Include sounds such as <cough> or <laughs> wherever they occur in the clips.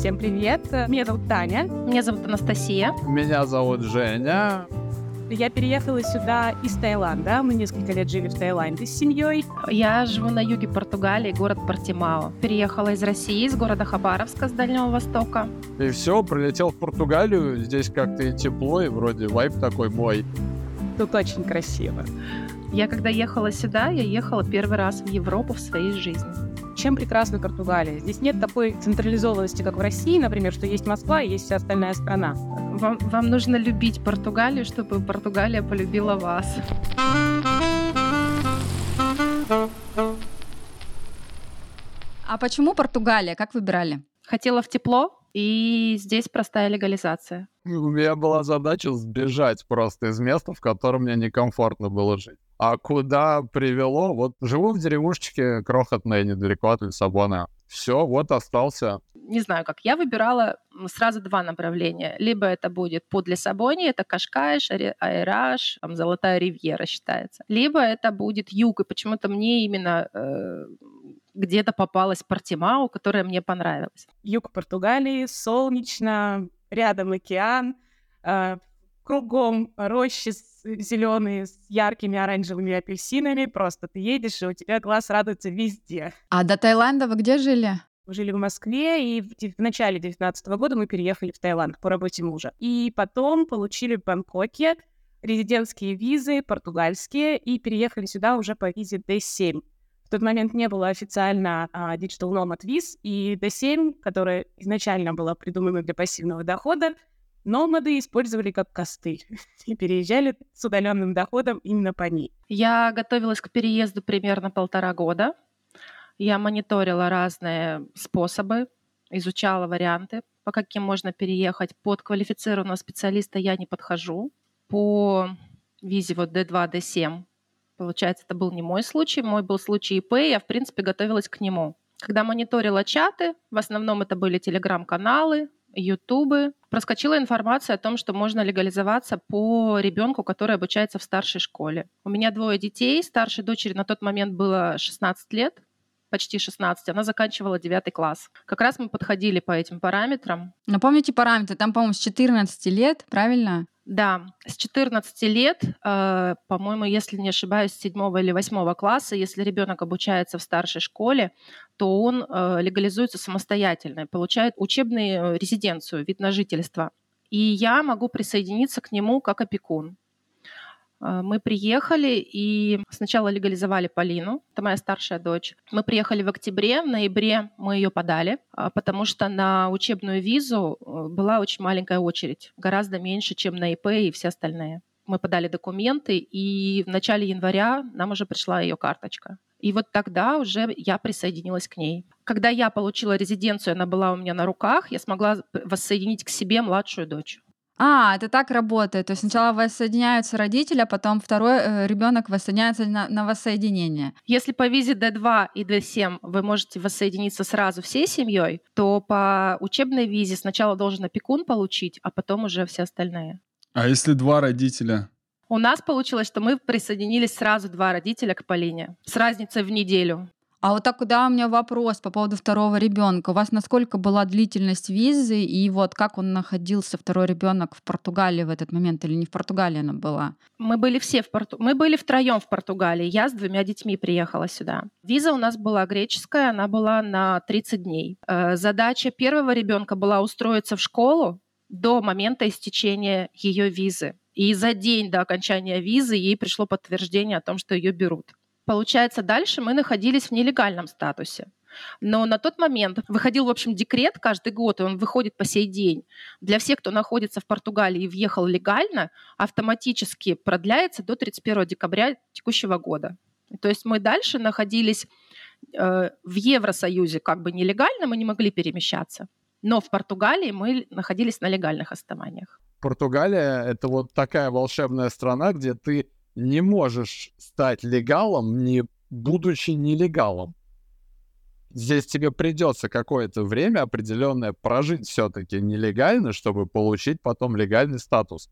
Всем привет. Меня зовут Таня. Меня зовут Анастасия. Меня зовут Женя. Я переехала сюда из Таиланда. Мы несколько лет жили в Таиланде с семьей. Я живу на юге Португалии, город Портимао. Переехала из России, из города Хабаровска, с Дальнего Востока. И все, прилетел в Португалию. Здесь как-то и тепло, и вроде вайп такой мой. Тут очень красиво. Я когда ехала сюда, я ехала первый раз в Европу в своей жизни. Чем прекрасна Португалия? Здесь нет такой централизованности, как в России, например, что есть Москва и есть вся остальная страна. Вам, вам нужно любить Португалию, чтобы Португалия полюбила вас. А почему Португалия? Как выбирали? Хотела в тепло, и здесь простая легализация. У меня была задача сбежать просто из места, в котором мне некомфортно было жить. А куда привело? Вот живу в деревушечке крохотной, недалеко от Лиссабона. Все, вот остался. Не знаю, как я выбирала сразу два направления. Либо это будет под Лиссабоне, это Кашкайш, Айраш, там Золотая Ривьера считается. Либо это будет юг, и почему-то мне именно э, где-то попалась Портимау, которая мне понравилась. Юг Португалии, солнечно, рядом океан, э, кругом рощи зеленые с яркими оранжевыми апельсинами. Просто ты едешь, и у тебя глаз радуется везде. А до Таиланда вы где жили? Мы жили в Москве, и в, в начале 2019 года мы переехали в Таиланд по работе мужа. И потом получили в Бангкоке резидентские визы, португальские, и переехали сюда уже по визе D7. В тот момент не было официально а, Digital Nomad виз, и D7, которая изначально была придумана для пассивного дохода, Номады использовали как костыль <laughs> и переезжали с удаленным доходом именно по ней. Я готовилась к переезду примерно полтора года. Я мониторила разные способы, изучала варианты, по каким можно переехать. Под квалифицированного специалиста я не подхожу. По визе вот D2, D7, получается, это был не мой случай, мой был случай ИП, я, в принципе, готовилась к нему. Когда мониторила чаты, в основном это были телеграм-каналы, ютубы, проскочила информация о том, что можно легализоваться по ребенку, который обучается в старшей школе. У меня двое детей, старшей дочери на тот момент было 16 лет, почти 16, она заканчивала 9 класс. Как раз мы подходили по этим параметрам. Напомните параметры, там, по-моему, с 14 лет, правильно? Да, с 14 лет, э, по-моему, если не ошибаюсь, с 7 или 8 класса, если ребенок обучается в старшей школе, то он э, легализуется самостоятельно, получает учебную резиденцию, вид на жительство. И я могу присоединиться к нему как опекун. Э, мы приехали и сначала легализовали Полину, это моя старшая дочь. Мы приехали в октябре, в ноябре мы ее подали, а, потому что на учебную визу э, была очень маленькая очередь, гораздо меньше, чем на ИП и все остальные. Мы подали документы, и в начале января нам уже пришла ее карточка. И вот тогда уже я присоединилась к ней. Когда я получила резиденцию, она была у меня на руках, я смогла воссоединить к себе младшую дочь. А, это так работает. То есть сначала воссоединяются родители, а потом второй э, ребенок воссоединяется на, на воссоединение. Если по визе D2 и D7 вы можете воссоединиться сразу всей семьей, то по учебной визе сначала должен опекун получить, а потом уже все остальные. А если два родителя? У нас получилось, что мы присоединились сразу два родителя к Полине с разницей в неделю. А вот так, куда у меня вопрос по поводу второго ребенка. У вас насколько была длительность визы и вот как он находился, второй ребенок в Португалии в этот момент или не в Португалии она была? Мы были все в Порту... Мы были втроем в Португалии. Я с двумя детьми приехала сюда. Виза у нас была греческая, она была на 30 дней. Э, задача первого ребенка была устроиться в школу до момента истечения ее визы. И за день до окончания визы ей пришло подтверждение о том, что ее берут. Получается, дальше мы находились в нелегальном статусе. Но на тот момент выходил, в общем, декрет каждый год, и он выходит по сей день. Для всех, кто находится в Португалии и въехал легально, автоматически продляется до 31 декабря текущего года. То есть мы дальше находились э, в Евросоюзе как бы нелегально, мы не могли перемещаться. Но в Португалии мы находились на легальных основаниях. Португалия — это вот такая волшебная страна, где ты не можешь стать легалом, не будучи нелегалом. Здесь тебе придется какое-то время определенное прожить все-таки нелегально, чтобы получить потом легальный статус.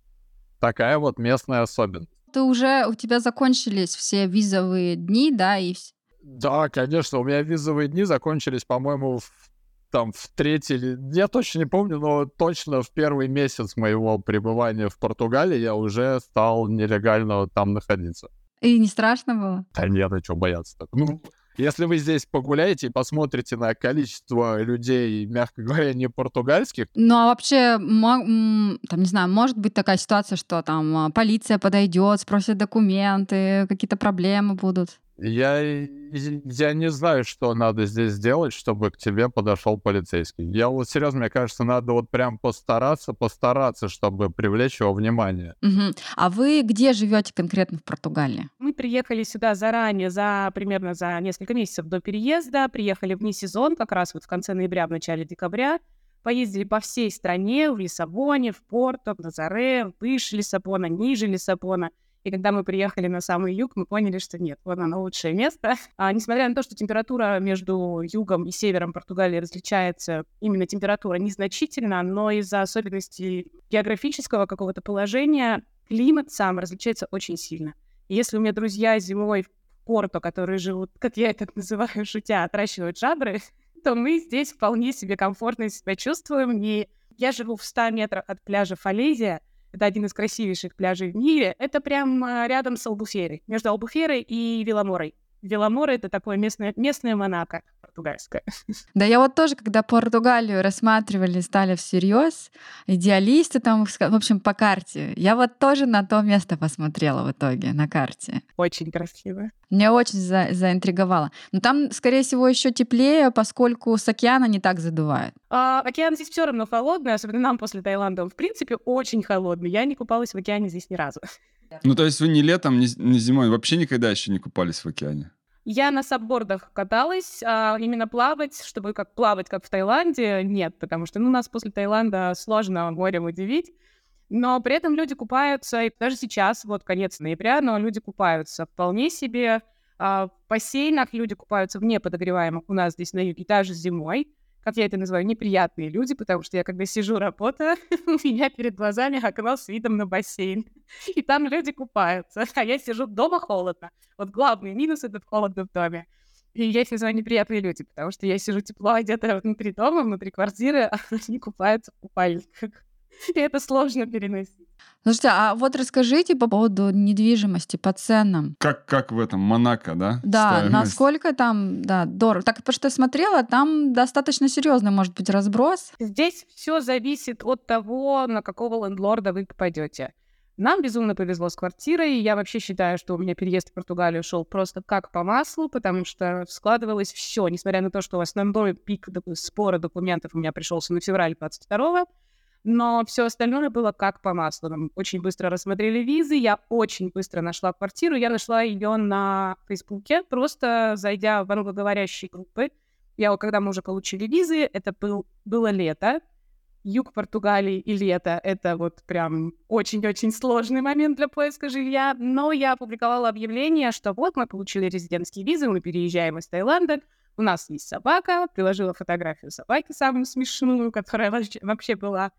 Такая вот местная особенность. Ты уже, у тебя закончились все визовые дни, да, и... Да, конечно, у меня визовые дни закончились, по-моему, в там в третий, я точно не помню, но точно в первый месяц моего пребывания в Португалии я уже стал нелегально там находиться. И не страшно было? Да нет, а что бояться так? Ну, если вы здесь погуляете и посмотрите на количество людей, мягко говоря, не португальских. Ну а вообще, там, не знаю, может быть такая ситуация, что там а, полиция подойдет, спросит документы, какие-то проблемы будут? Я, я не знаю, что надо здесь сделать, чтобы к тебе подошел полицейский. Я вот серьезно, мне кажется, надо вот прям постараться, постараться, чтобы привлечь его внимание. Угу. А вы где живете конкретно в Португалии? Мы приехали сюда заранее, за примерно за несколько месяцев до переезда. Приехали вне сезон, как раз вот в конце ноября, в начале декабря. Поездили по всей стране, в Лиссабоне, в Порту, в Назаре, выше Лиссабона, ниже Лиссабона. И когда мы приехали на самый юг, мы поняли, что нет, вот оно лучшее место. <laughs> А, несмотря на то, что температура между югом и севером Португалии различается, именно температура незначительно, но из-за особенностей географического какого-то положения климат сам различается очень сильно. И если у меня друзья зимой в Порту, которые живут, как я это <laughs> называю, шутя, отращивают жабры, <laughs> то мы здесь вполне себе комфортно себя чувствуем. И я живу в 100 метрах от пляжа Фалезия, это один из красивейших пляжей в мире. Это прям а, рядом с Албуферой, между Албуферой и Виламорой. Виламора — это такое местное, местное Монако португальское. <laughs> Да, я вот тоже, когда Португалию рассматривали, стали всерьез, идеалисты там, в общем, по карте, я вот тоже на то место посмотрела в итоге, на карте. Очень красиво. Меня очень за заинтриговало. Но там, скорее всего, еще теплее, поскольку с океана не так задувает. А, океан здесь все равно холодный, особенно нам после Таиланда. Он, в принципе, очень холодный. Я не купалась в океане здесь ни разу. <laughs> Ну, то есть вы ни летом, ни зимой вообще никогда еще не купались в океане? Я на саббордах каталась, а именно плавать, чтобы как плавать, как в Таиланде, нет, потому что ну, нас после Таиланда сложно морем удивить. Но при этом люди купаются, и даже сейчас, вот конец ноября, но люди купаются вполне себе. А, в бассейнах люди купаются в неподогреваемых у нас здесь на юге, даже зимой как я это называю, неприятные люди, потому что я, когда сижу, работаю, <laughs> у меня перед глазами окно с видом на бассейн. <laughs> И там люди купаются, <laughs> а я сижу дома холодно. Вот главный минус — это холодно в доме. И я их называю неприятные люди, потому что я сижу тепло где-то внутри дома, внутри квартиры, а они купаются в купальниках. <laughs> И это сложно переносить. Слушайте, а вот расскажите по поводу недвижимости по ценам. Как, как в этом Монако, да? Да, Стоимость. насколько там, да, дорого. Так, потому что я смотрела, там достаточно серьезный может быть разброс. Здесь все зависит от того, на какого лендлорда вы попадете. Нам безумно повезло с квартирой. Я вообще считаю, что у меня переезд в Португалию шел просто как по маслу, потому что складывалось все, несмотря на то, что основной пик спора документов у меня пришелся на февраль 22 но все остальное было как по маслу. Нам очень быстро рассмотрели визы, я очень быстро нашла квартиру, я нашла ее на Фейсбуке, просто зайдя в англоговорящие группы. Я, когда мы уже получили визы, это был, было лето, юг Португалии и лето — это вот прям очень-очень сложный момент для поиска жилья, но я опубликовала объявление, что вот мы получили резидентские визы, мы переезжаем из Таиланда, у нас есть собака, приложила фотографию собаки, самую смешную, которая вообще была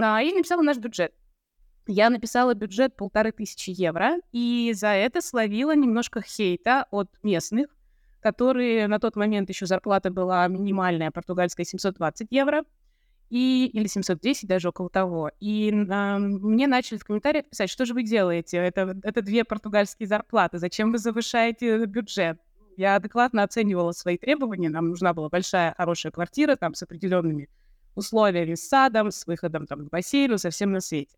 а, и написала наш бюджет. Я написала бюджет полторы тысячи евро, и за это словила немножко хейта от местных, которые на тот момент еще зарплата была минимальная, португальская 720 евро, и, или 710, даже около того. И э, мне начали в комментариях писать, что же вы делаете? Это, это две португальские зарплаты, зачем вы завышаете бюджет? Я адекватно оценивала свои требования, нам нужна была большая, хорошая квартира, там, с определенными условиями с садом, с выходом там к бассейну, совсем на свете.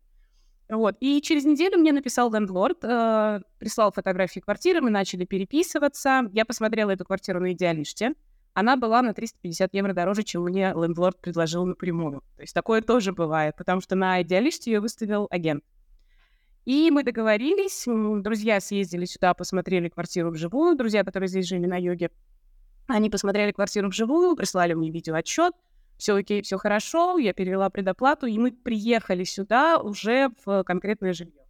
Вот. И через неделю мне написал лендлорд, э, прислал фотографии квартиры, мы начали переписываться. Я посмотрела эту квартиру на Идеалиште. Она была на 350 евро дороже, чем мне лендлорд предложил напрямую. То есть такое тоже бывает, потому что на Идеалиште ее выставил агент. И мы договорились, друзья съездили сюда, посмотрели квартиру вживую, друзья, которые здесь жили на юге, они посмотрели квартиру вживую, прислали мне видеоотчет, все окей, все хорошо, я перевела предоплату, и мы приехали сюда уже в конкретное жилье.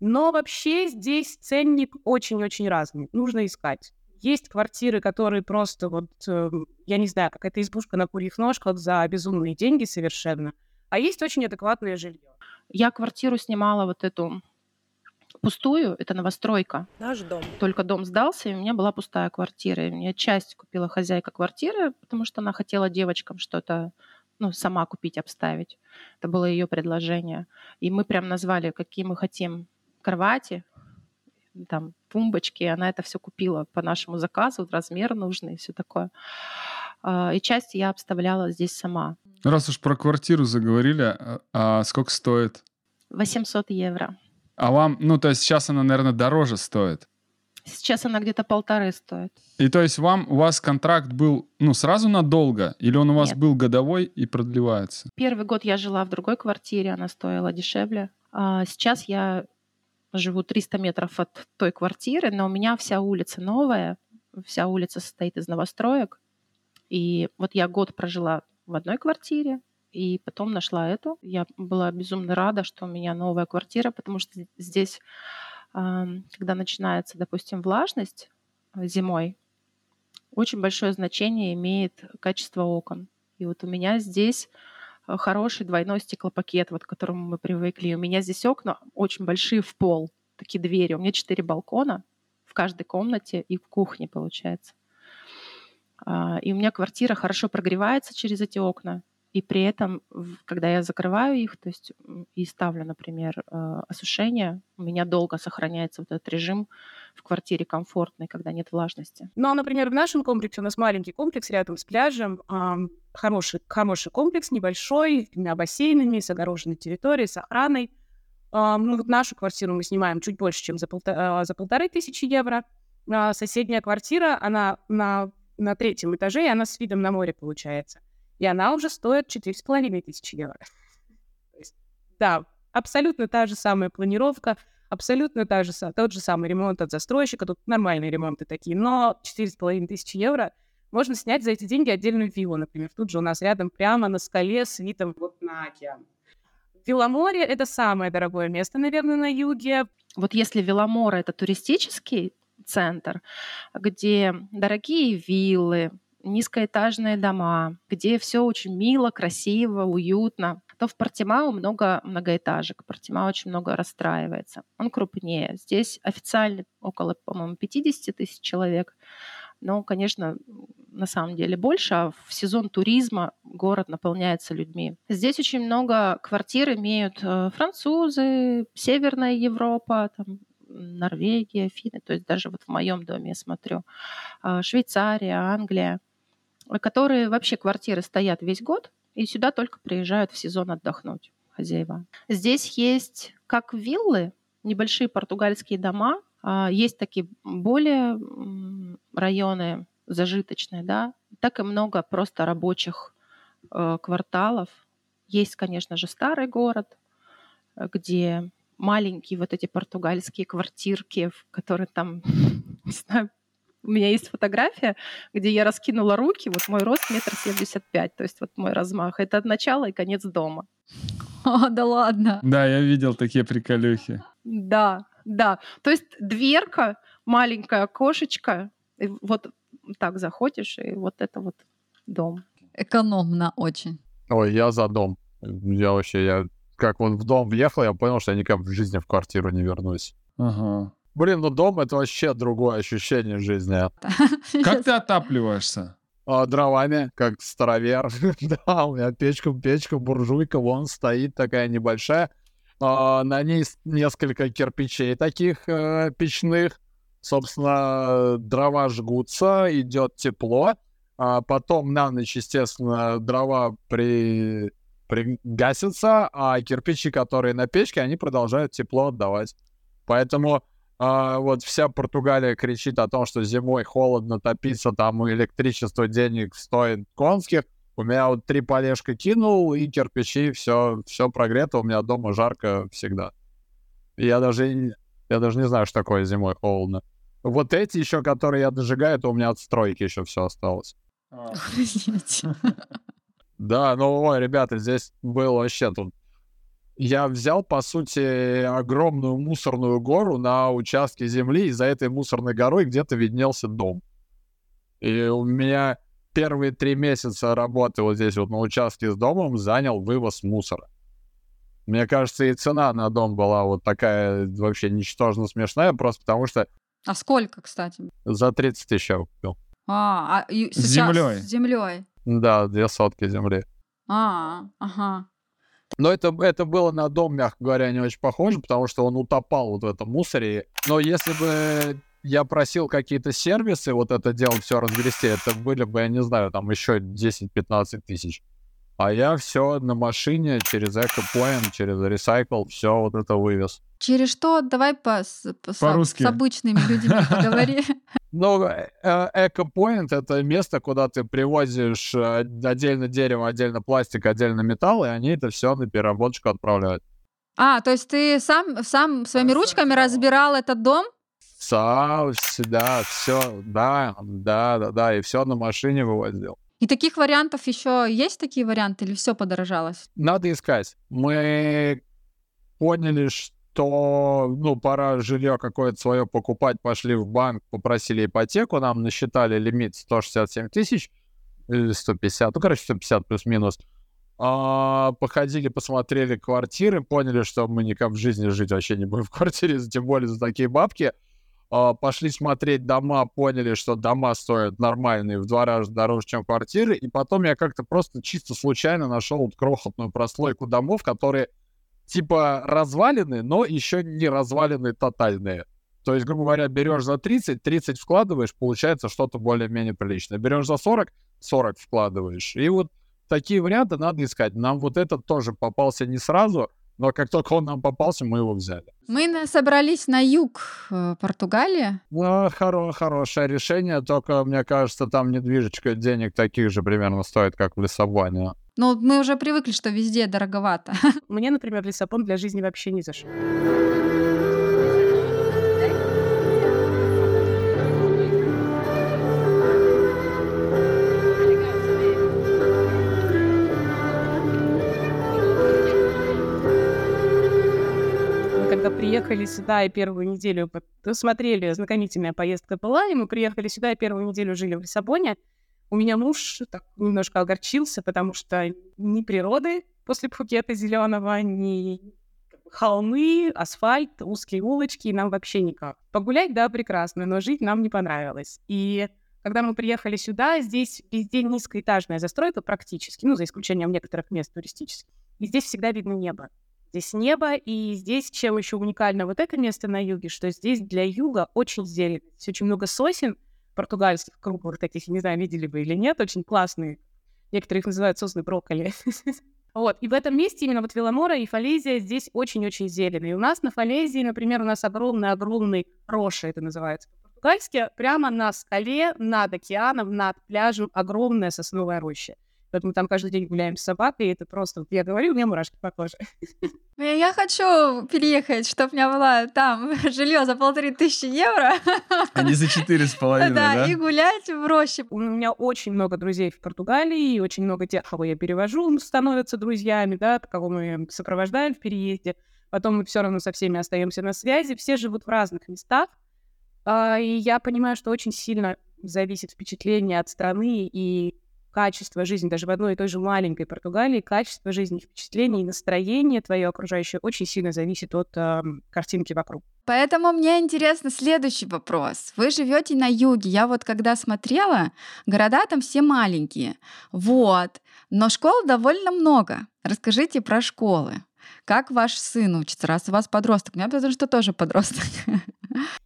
Но вообще здесь ценник очень-очень разный, нужно искать. Есть квартиры, которые просто вот, э, я не знаю, какая-то избушка на курьих ножках за безумные деньги совершенно, а есть очень адекватное жилье. Я квартиру снимала вот эту пустую, это новостройка. Наш дом. Только дом сдался, и у меня была пустая квартира. И мне часть купила хозяйка квартиры, потому что она хотела девочкам что-то ну, сама купить, обставить. Это было ее предложение. И мы прям назвали, какие мы хотим кровати, там, тумбочки. Она это все купила по нашему заказу, размер нужный и все такое. А, и часть я обставляла здесь сама. Раз уж про квартиру заговорили, а, а сколько стоит? 800 евро. А вам, ну, то есть сейчас она, наверное, дороже стоит? Сейчас она где-то полторы стоит. И то есть вам, у вас контракт был, ну, сразу надолго? Или он у вас Нет. был годовой и продлевается? Первый год я жила в другой квартире, она стоила дешевле. А сейчас я живу 300 метров от той квартиры, но у меня вся улица новая, вся улица состоит из новостроек. И вот я год прожила в одной квартире, и потом нашла эту. Я была безумно рада, что у меня новая квартира, потому что здесь, когда начинается, допустим, влажность э, зимой, очень большое значение имеет качество окон. И вот у меня здесь э, хороший двойной стеклопакет, вот к которому мы привыкли. У меня здесь окна очень большие в пол, такие двери. У меня четыре балкона в каждой комнате и в кухне, получается. А, И у меня квартира хорошо прогревается через эти окна. И при этом, когда я закрываю их, то есть и ставлю, например, э, осушение, у меня долго сохраняется вот этот режим в квартире комфортный, когда нет влажности. Ну, а, например, в нашем комплексе, у нас маленький комплекс рядом с пляжем, хороший, хороший комплекс, небольшой, с двумя бассейнами, с огороженной территорией, с охраной. Ну, вот нашу квартиру мы снимаем чуть больше, чем за, полта- за полторы тысячи евро. А соседняя квартира, она на, на третьем этаже, и она с видом на море получается. И она уже стоит четыре с половиной тысячи евро. Да, абсолютно та же самая планировка, абсолютно та же, тот же самый ремонт от застройщика, тут нормальные ремонты такие, но 4,5 тысячи евро можно снять за эти деньги отдельную виллу, например. Тут же у нас рядом прямо на скале с видом вот на океан. Виломорье — это самое дорогое место, наверное, на юге. Вот если Веломора — это туристический центр, где дорогие виллы, низкоэтажные дома, где все очень мило, красиво, уютно, то в Портимау много многоэтажек. Портимау очень много расстраивается. Он крупнее. Здесь официально около, по-моему, 50 тысяч человек. Но, конечно, на самом деле больше, а в сезон туризма город наполняется людьми. Здесь очень много квартир имеют э, французы, Северная Европа, там, Норвегия, Финны, то есть даже вот в моем доме я смотрю, а, Швейцария, Англия, которые вообще квартиры стоят весь год и сюда только приезжают в сезон отдохнуть хозяева. Здесь есть как виллы, небольшие португальские дома, а, есть такие более районы зажиточные, да, так и много просто рабочих э, кварталов. Есть, конечно же, старый город, э, где маленькие вот эти португальские квартирки, в которые там, <laughs> не знаю, у меня есть фотография, где я раскинула руки, вот мой рост метр семьдесят пять, то есть вот мой размах. Это от начала и конец дома. О, <laughs> да ладно. Да, я видел такие приколюхи. Да, да. То есть дверка, маленькое окошечко, и вот так заходишь, и вот это вот дом. Экономно очень. Ой, я за дом. Я вообще, я как вот в дом въехал, я понял, что я никак в жизни в квартиру не вернусь. Ага. Блин, ну дом — это вообще другое ощущение жизни. <laughs> Как ты отапливаешься? А, дровами, как старовер. <laughs> да, у меня печка, печка, буржуйка, вон стоит такая небольшая. А, на ней несколько кирпичей таких э, печных. Собственно, дрова жгутся, идет тепло. А потом на ночь, естественно, дрова при... пригасятся, а кирпичи, которые на печке, они продолжают тепло отдавать. Поэтому а, вот вся Португалия кричит о том, что зимой холодно топиться, там электричество денег стоит конских. У меня вот три полежка кинул, и кирпичи, все, все прогрето, у меня дома жарко всегда. Я даже, я даже не знаю, что такое зимой холодно. Вот эти еще, которые я дожигаю, это у меня от стройки еще все осталось. <laughs> Извините. Да, ну, ой, ребята, здесь было вообще тут... Я взял, по сути, огромную мусорную гору на участке земли, и за этой мусорной горой где-то виднелся дом. И у меня первые три месяца работы вот здесь вот на участке с домом занял вывоз мусора. Мне кажется, и цена на дом была вот такая вообще ничтожно смешная, просто потому что А сколько, кстати? за 30 тысяч я купил. А, а и С сейчас землей. С землей. Да, две сотки земли. А, ага. Но это, это было на дом, мягко говоря, не очень похоже, потому что он утопал вот в этом мусоре. Но если бы я просил какие-то сервисы вот это дело все разгрести, это были бы, я не знаю, там еще 10-15 тысяч. А я все на машине через EcoPoint, через Recycle, все вот это вывез. Через что? Давай по, с, по- с- с обычными людьми <laughs> поговори. Ну, э, э, EcoPoint — это место, куда ты привозишь э, отдельно дерево, отдельно пластик, отдельно металл, и они это все на переработку отправляют. А, то есть ты сам, сам своими ручками разбирал этот дом? Сам, да, все, да, да, да, да, и все на машине вывозил. И таких вариантов еще есть такие варианты или все подорожалось? Надо искать. Мы поняли, что ну, пора жилье какое-то свое покупать, пошли в банк, попросили ипотеку, нам насчитали лимит 167 тысяч или 150, ну, короче, 150 плюс-минус. А, походили, посмотрели квартиры, поняли, что мы никак в жизни жить вообще не будем в квартире, <laughs> тем более за такие бабки. А, пошли смотреть дома, поняли, что дома стоят нормальные, в два раза дороже, чем квартиры. И потом я как-то просто чисто случайно нашел вот крохотную прослойку домов, которые типа развалины, но еще не развалины тотальные. То есть, грубо говоря, берешь за 30, 30 вкладываешь, получается что-то более-менее приличное. Берешь за 40, 40 вкладываешь. И вот такие варианты надо искать. Нам вот этот тоже попался не сразу, но как только он нам попался, мы его взяли. Мы собрались на юг э, Португалии. Ну, хоро- хорошее решение, только, мне кажется, там недвижечка денег таких же примерно стоит, как в Лиссабоне. Но мы уже привыкли, что везде дороговато. Мне, например, Лиссабон для жизни вообще не зашел. Приехали сюда и первую неделю по- посмотрели, знакомительная поездка была, и мы приехали сюда и первую неделю жили в Лиссабоне, у меня муж так немножко огорчился, потому что ни природы после Пхукета зеленого, ни холмы, асфальт, узкие улочки, и нам вообще никак. Погулять, да, прекрасно, но жить нам не понравилось. И когда мы приехали сюда, здесь везде низкоэтажная застройка практически, ну, за исключением некоторых мест туристических. И здесь всегда видно небо. Здесь небо, и здесь чем еще уникально вот это место на юге, что здесь для юга очень зелено. Здесь очень много сосен португальских круглых таких, не знаю, видели вы или нет, очень классные. Некоторые их называют сосны брокколи. <laughs> Вот, и в этом месте именно вот Веломора и Фалезия здесь очень-очень зелено. И у нас на Фалезии, например, у нас огромный-огромный роша, это называется по-португальски, прямо на скале, над океаном, над пляжем огромная сосновая роща. Поэтому там каждый день гуляем с собакой, и это просто, вот я говорю, у меня мурашки по коже. <laughs> Я хочу переехать, чтобы у меня была там <laughs> жилье за полторы тысячи евро. <laughs> А не за четыре с половиной, Да, да? и гулять в роще. У меня очень много друзей в Португалии, и очень много тех, кого я перевожу, становятся друзьями, да, кого мы сопровождаем в переезде. Потом мы все равно со всеми остаемся на связи. Все живут в разных местах. А, И я понимаю, что очень сильно зависит впечатление от страны и качество жизни, даже в одной и той же маленькой Португалии, качество жизни, впечатление и настроение твое окружающее очень сильно зависит от ам, картинки вокруг. Поэтому мне интересно следующий вопрос. Вы живете на юге. Я вот когда смотрела, города там все маленькие. Вот. Но школ довольно много. Расскажите про школы. Как ваш сын учится, раз у вас подросток? У меня потому что тоже подросток. <laughs>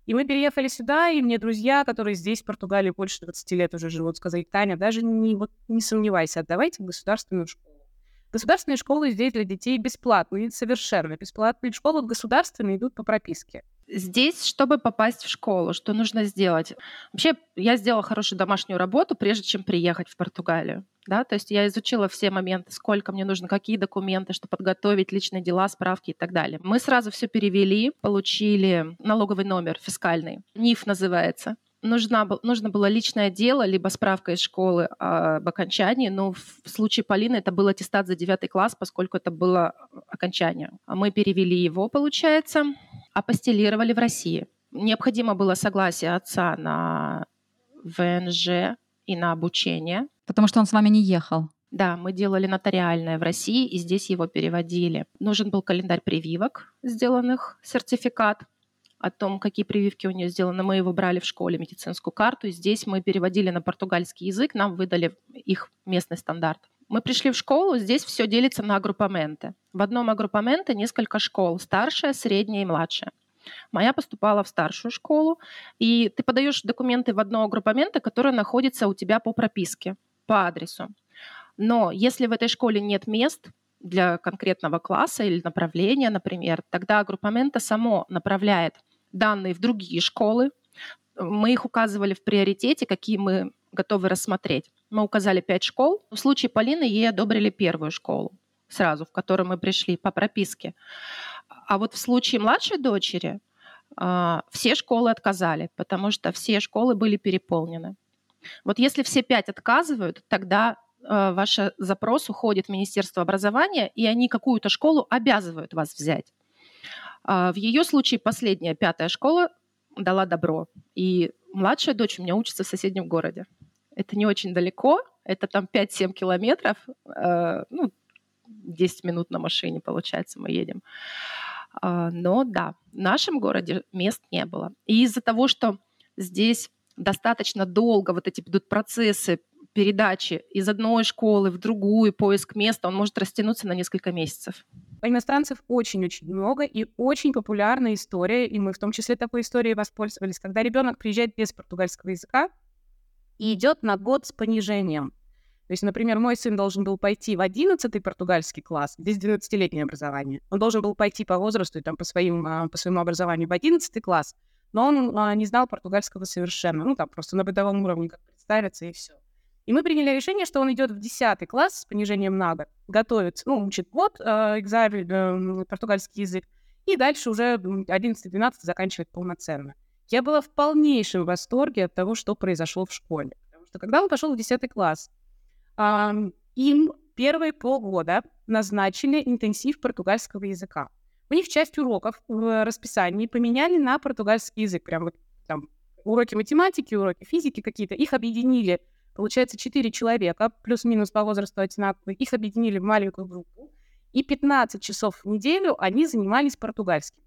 И мы переехали сюда, и мне друзья, которые здесь, в Португалии, больше 20 лет уже живут, сказали, Таня, даже не, вот, не сомневайся, отдавайте в государственную школу. Государственные школы здесь для детей бесплатные, совершенно бесплатные. Школы государственные идут по прописке. Здесь, чтобы попасть в школу, что нужно сделать? Вообще, я сделала хорошую домашнюю работу, прежде чем приехать в Португалию. Да? То есть я изучила все моменты, сколько мне нужно, какие документы, что подготовить, личные дела, справки и так далее. Мы сразу все перевели, получили налоговый номер фискальный. НИФ называется. Нужна, нужно было личное дело, либо справка из школы об окончании. Но в случае Полины это был аттестат за девятый класс, поскольку это было окончание. А Мы перевели его, получается, апостелировали в России. Необходимо было согласие отца на ВНЖ и на обучение. Потому что он с вами не ехал. Да, мы делали нотариальное в России, и здесь его переводили. Нужен был календарь прививок, сделанных сертификат о том, какие прививки у нее сделаны. Мы его брали в школе, медицинскую карту, и здесь мы переводили на португальский язык, нам выдали их местный стандарт. Мы пришли в школу, здесь все делится на агруппаменты. В одном агруппаменте несколько школ, старшая, средняя и младшая. Моя поступала в старшую школу, и ты подаешь документы в одно агруппаменты, которое находится у тебя по прописке, по адресу. Но если в этой школе нет мест для конкретного класса или направления, например, тогда группамента само направляет данные в другие школы. Мы их указывали в приоритете, какие мы готовы рассмотреть. Мы указали пять школ. В случае Полины ей одобрили первую школу сразу, в которую мы пришли по прописке. А вот в случае младшей дочери э, все школы отказали, потому что все школы были переполнены. Вот если все пять отказывают, тогда ваш запрос уходит в Министерство образования, и они какую-то школу обязывают вас взять. Э, в ее случае последняя, пятая школа дала добро. И младшая дочь у меня учится в соседнем городе. Это не очень далеко, это там 5-7 километров, э, ну, 10 минут на машине, получается, мы едем. А, но да, в нашем городе мест не было. И из-за того, что здесь достаточно долго вот эти идут процессы передачи из одной школы в другую, поиск места, он может растянуться на несколько месяцев. Иностранцев очень-очень много и очень популярная история, и мы в том числе такой историей воспользовались, когда ребенок приезжает без португальского языка и идет на год с понижением. То есть, например, мой сын должен был пойти в 11 португальский класс, здесь 12-летнее образование. Он должен был пойти по возрасту и там, по, своим, а, по своему образованию в 11 класс, но он а, не знал португальского совершенно. Ну, там просто на бытовом уровне как представиться и все. И мы приняли решение, что он идет в 10 класс с понижением на год, готовится, ну, учит год, э, экзамен, э, португальский язык, и дальше уже 11-12 заканчивает полноценно. Я была в полнейшем восторге от того, что произошло в школе. Потому что когда он пошел в 10 класс, им первые полгода назначили интенсив португальского языка. У них часть уроков в расписании поменяли на португальский язык. Прям вот там уроки математики, уроки физики какие-то. Их объединили, получается, четыре человека, плюс-минус по возрасту одинаковые. Их объединили в маленькую группу. И 15 часов в неделю они занимались португальским.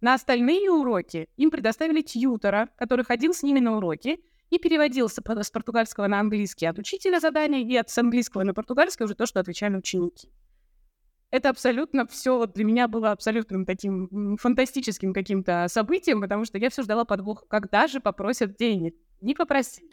На остальные уроки им предоставили тьютера, который ходил с ними на уроки и переводился с португальского на английский от учителя задания и от с английского на португальский уже то, что отвечали ученики. Это абсолютно все для меня было абсолютным таким фантастическим каким-то событием, потому что я все ждала подвох, когда же попросят денег. Не попросили.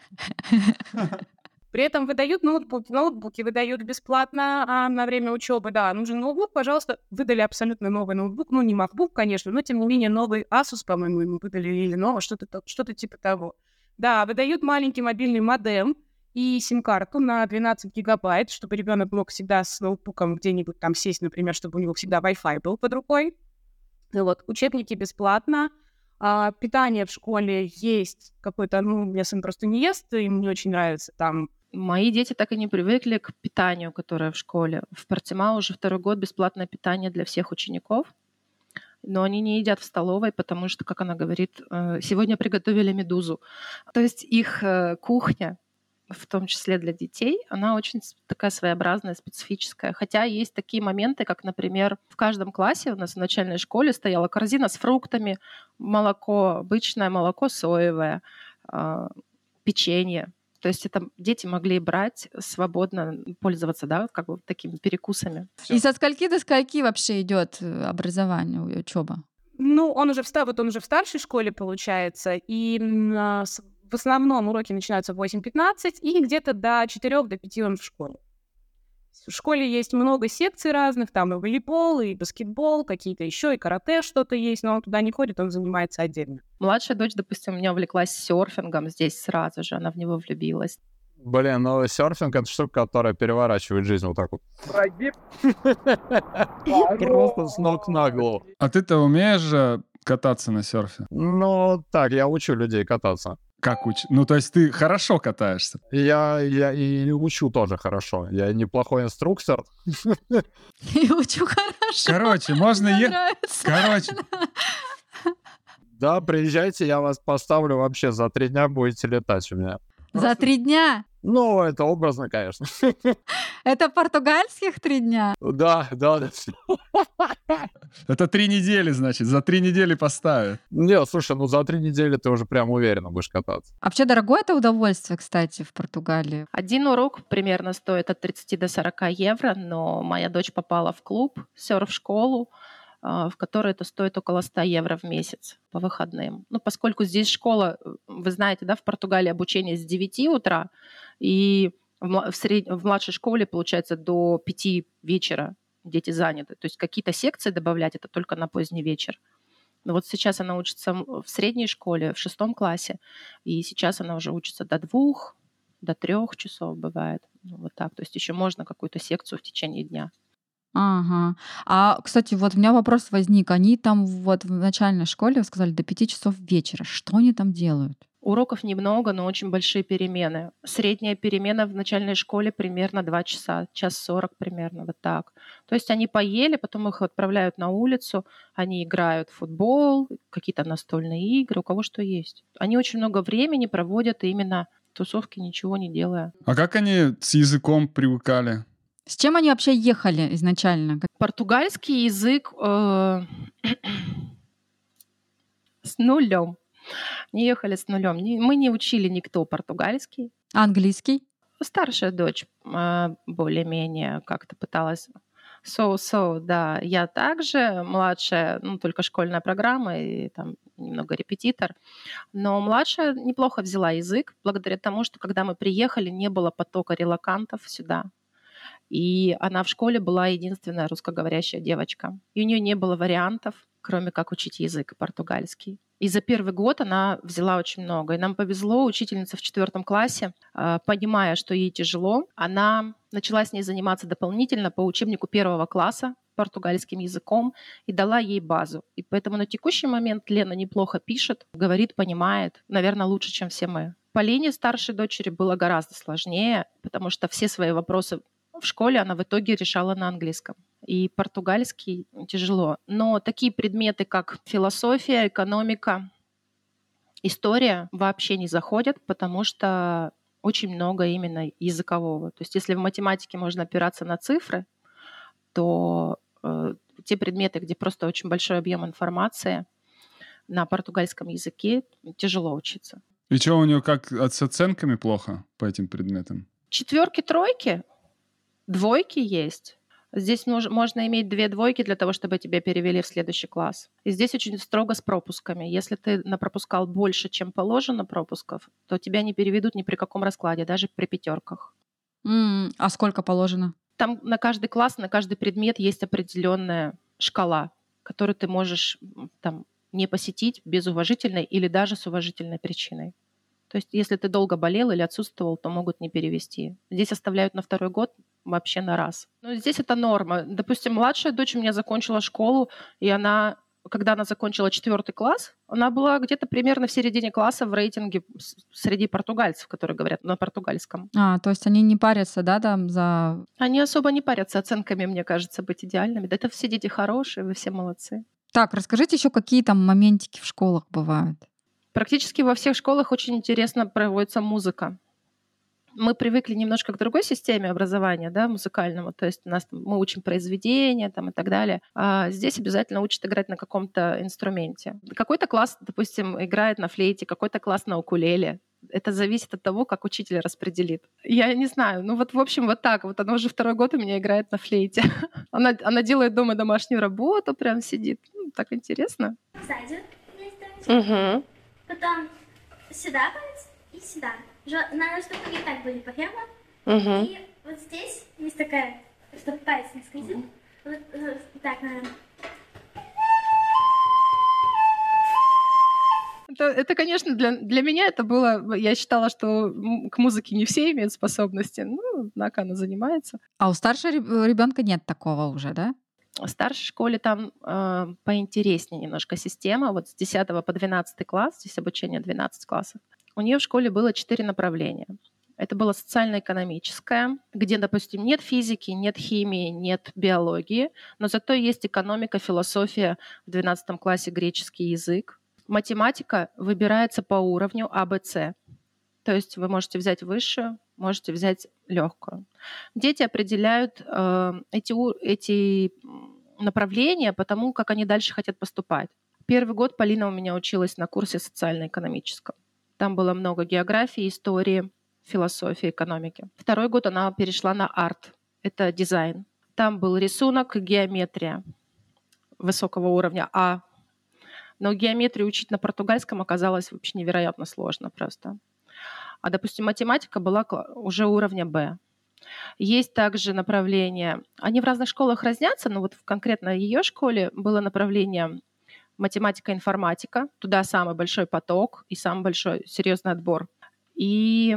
При этом выдают ноутбуки. Ноутбуки выдают бесплатно а на время учебы. Да, нужен ноутбук, пожалуйста. Выдали абсолютно новый ноутбук. Ну, не MacBook, конечно, но тем не менее новый Asus, по-моему, ему выдали или новый, что-то что типа того. Да, выдают маленький мобильный модем и сим-карту на 12 гигабайт, чтобы ребенок мог всегда с ноутбуком где-нибудь там сесть, например, чтобы у него всегда Wi-Fi был под рукой. Вот, учебники бесплатно, а, питание в школе есть какое-то, ну, у меня сын просто не ест, и мне очень нравится там. Мои дети так и не привыкли к питанию, которое в школе. В Портима уже второй год бесплатное питание для всех учеников но они не едят в столовой, потому что, как она говорит, э, сегодня приготовили медузу. То есть их э, кухня, в том числе для детей, она очень такая своеобразная, специфическая. Хотя есть такие моменты, как, например, в каждом классе у нас в начальной школе стояла корзина с фруктами, молоко, обычное молоко соевое, а, печенье. То есть это дети могли брать свободно, пользоваться, да, как бы такими перекусами. И со скольки до скольки вообще идет э, образование, учеба? Ну, он уже в, вот он уже в старшей школе, получается, и а, в основном уроки начинаются в 8.15, и где-то до 4 до 5 он в школе. В школе есть много секций разных, там и волейбол, и баскетбол, какие-то еще, и карате что-то есть, но он туда не ходит, он занимается отдельно. Младшая дочь, допустим, у меня увлеклась серфингом здесь сразу же, она в него влюбилась. Блин, ну серфинг — это штука, которая переворачивает жизнь вот так вот. <laughs> Просто с ног на голову. А ты-то умеешь кататься на серфе? Ну, так, я учу людей кататься. Как учишь? Ну, то есть ты хорошо катаешься? Я, я и учу тоже хорошо. Я неплохой инструктор. <laughs> И учу хорошо. Короче, можно ехать... Короче, <laughs> да, приезжайте, я вас поставлю вообще за три дня будете летать у меня. За три дня? Ну, это образно, конечно. <laughs> Это португальских три дня? Да, да, да. <laughs> Это три недели, значит, за три недели поставят. Не, слушай, ну за три недели ты уже прям уверенно будешь кататься. А вообще дорогое это удовольствие, кстати, в Португалии? Один урок примерно стоит от 30 до 40 евро, но моя дочь попала в клуб, серф-школу, в которой это стоит около 100 евро в месяц по выходным. Ну, поскольку здесь школа, э, вы знаете, да, в Португалии обучение с 9 утра, и в, сред... в младшей школе, получается, до 5 вечера дети заняты. То есть какие-то секции добавлять это только на поздний вечер. Но вот сейчас она учится в средней школе, в шестом классе, и сейчас она уже учится до двух, до трех часов бывает. Ну, вот так. То есть еще можно какую-то секцию в течение дня. Ага. А, кстати, вот у меня вопрос возник. Они там вот в начальной школе, сказали, до 5 часов вечера. Что они там делают? Уроков немного, но очень большие перемены. Средняя перемена в начальной школе примерно 2 часа, час 40 примерно, вот так. То есть они поели, потом их отправляют на улицу, они играют в футбол, какие-то настольные игры, у кого что есть. Они очень много времени проводят именно в тусовке, ничего не делая. А как они с языком привыкали? С чем они вообще ехали изначально? Португальский язык э, с нулем. Не ехали с нулем. Мы не учили никто португальский. английский? Старшая дочь э, более-менее как-то пыталась So-so, да. Я также, младшая, ну, только школьная программа и там немного репетитор. Но младшая неплохо взяла язык, благодаря тому, что когда мы приехали, не было потока релакантов сюда. И она в школе была единственная русскоговорящая девочка. И у нее не было вариантов, кроме как учить язык португальский. И за первый год она взяла очень много. И нам повезло, учительница в четвертом классе, а, понимая, что ей тяжело, она начала с ней заниматься дополнительно по учебнику первого класса португальским языком и дала ей базу. И поэтому на текущий момент Лена неплохо пишет, говорит, понимает, наверное, лучше, чем все мы. Полине, старшей дочери, было гораздо сложнее, потому что все свои вопросы в школе она в итоге решала на английском. И португальский тяжело. Но такие предметы, как философия, экономика, история вообще не заходят, потому что очень много именно языкового. То есть если в математике можно опираться на цифры, то э, те предметы, где просто очень большой объем информации, на португальском языке тяжело учиться. И что у нее как с оценками плохо по этим предметам? Четверки, тройки Двойки есть. Здесь можно иметь две двойки для того, чтобы тебя перевели в следующий класс. И здесь очень строго с пропусками. Если ты напропускал больше, чем положено пропусков, то тебя не переведут ни при каком раскладе, даже при пятерках. Mm, а сколько положено? Там на каждый класс, на каждый предмет есть определенная шкала, которую ты можешь там не посетить без уважительной или даже с уважительной причиной. То есть, если ты долго болел или отсутствовал, то могут не перевести. Здесь оставляют на второй год вообще на раз. Но здесь это норма. Допустим, младшая дочь у меня закончила школу, и она, когда она закончила четвертый класс, она была где-то примерно в середине класса в рейтинге среди португальцев, которые говорят на португальском. А, то есть они не парятся, да, там за... Они особо не парятся оценками, мне кажется, быть идеальными. Да это все дети хорошие, вы все молодцы. Так, расскажите еще, какие там моментики в школах бывают. Практически во всех школах очень интересно проводится музыка. Мы привыкли немножко к другой системе образования, да, музыкальному, то есть у нас мы учим произведения там, и так далее. А здесь обязательно учат играть на каком-то инструменте. Какой-то класс, допустим, играет на флейте, какой-то класс на укулеле. Это зависит от того, как учитель распределит. Я не знаю. Ну вот, в общем, вот так. Вот она уже второй год у меня играет на флейте. <laughs> она, она делает дома домашнюю работу, прям сидит. Ну, так интересно. Сзади есть Угу. Потом сюда палец и сюда. Надо, чтобы они так были прямо. Угу. И вот здесь есть такая, чтобы палец не скользил. Угу. Вот, вот так, наверное. Это, это, конечно, для, для меня это было... Я считала, что к музыке не все имеют способности. Ну, однако она занимается. А у старшего ребенка нет такого уже, да? В старшей школе там э, поинтереснее немножко система. Вот с 10 по 12 класс, здесь обучение 12 классов, у нее в школе было четыре направления. Это было социально-экономическое, где, допустим, нет физики, нет химии, нет биологии, но зато есть экономика, философия, в 12 классе греческий язык. Математика выбирается по уровню АБЦ. То есть вы можете взять высшую, можете взять легкую. Дети определяют э, эти, эти направления по тому, как они дальше хотят поступать. Первый год Полина у меня училась на курсе социально-экономическом. Там было много географии, истории, философии, экономики. Второй год она перешла на арт. Это дизайн. Там был рисунок, геометрия высокого уровня А. Но геометрию учить на португальском оказалось вообще невероятно сложно просто. А, допустим, математика была уже уровня Б. Есть также направление, они в разных школах разнятся, но вот в конкретно ее школе было направление математика, информатика. Туда самый большой поток и самый большой серьезный отбор. И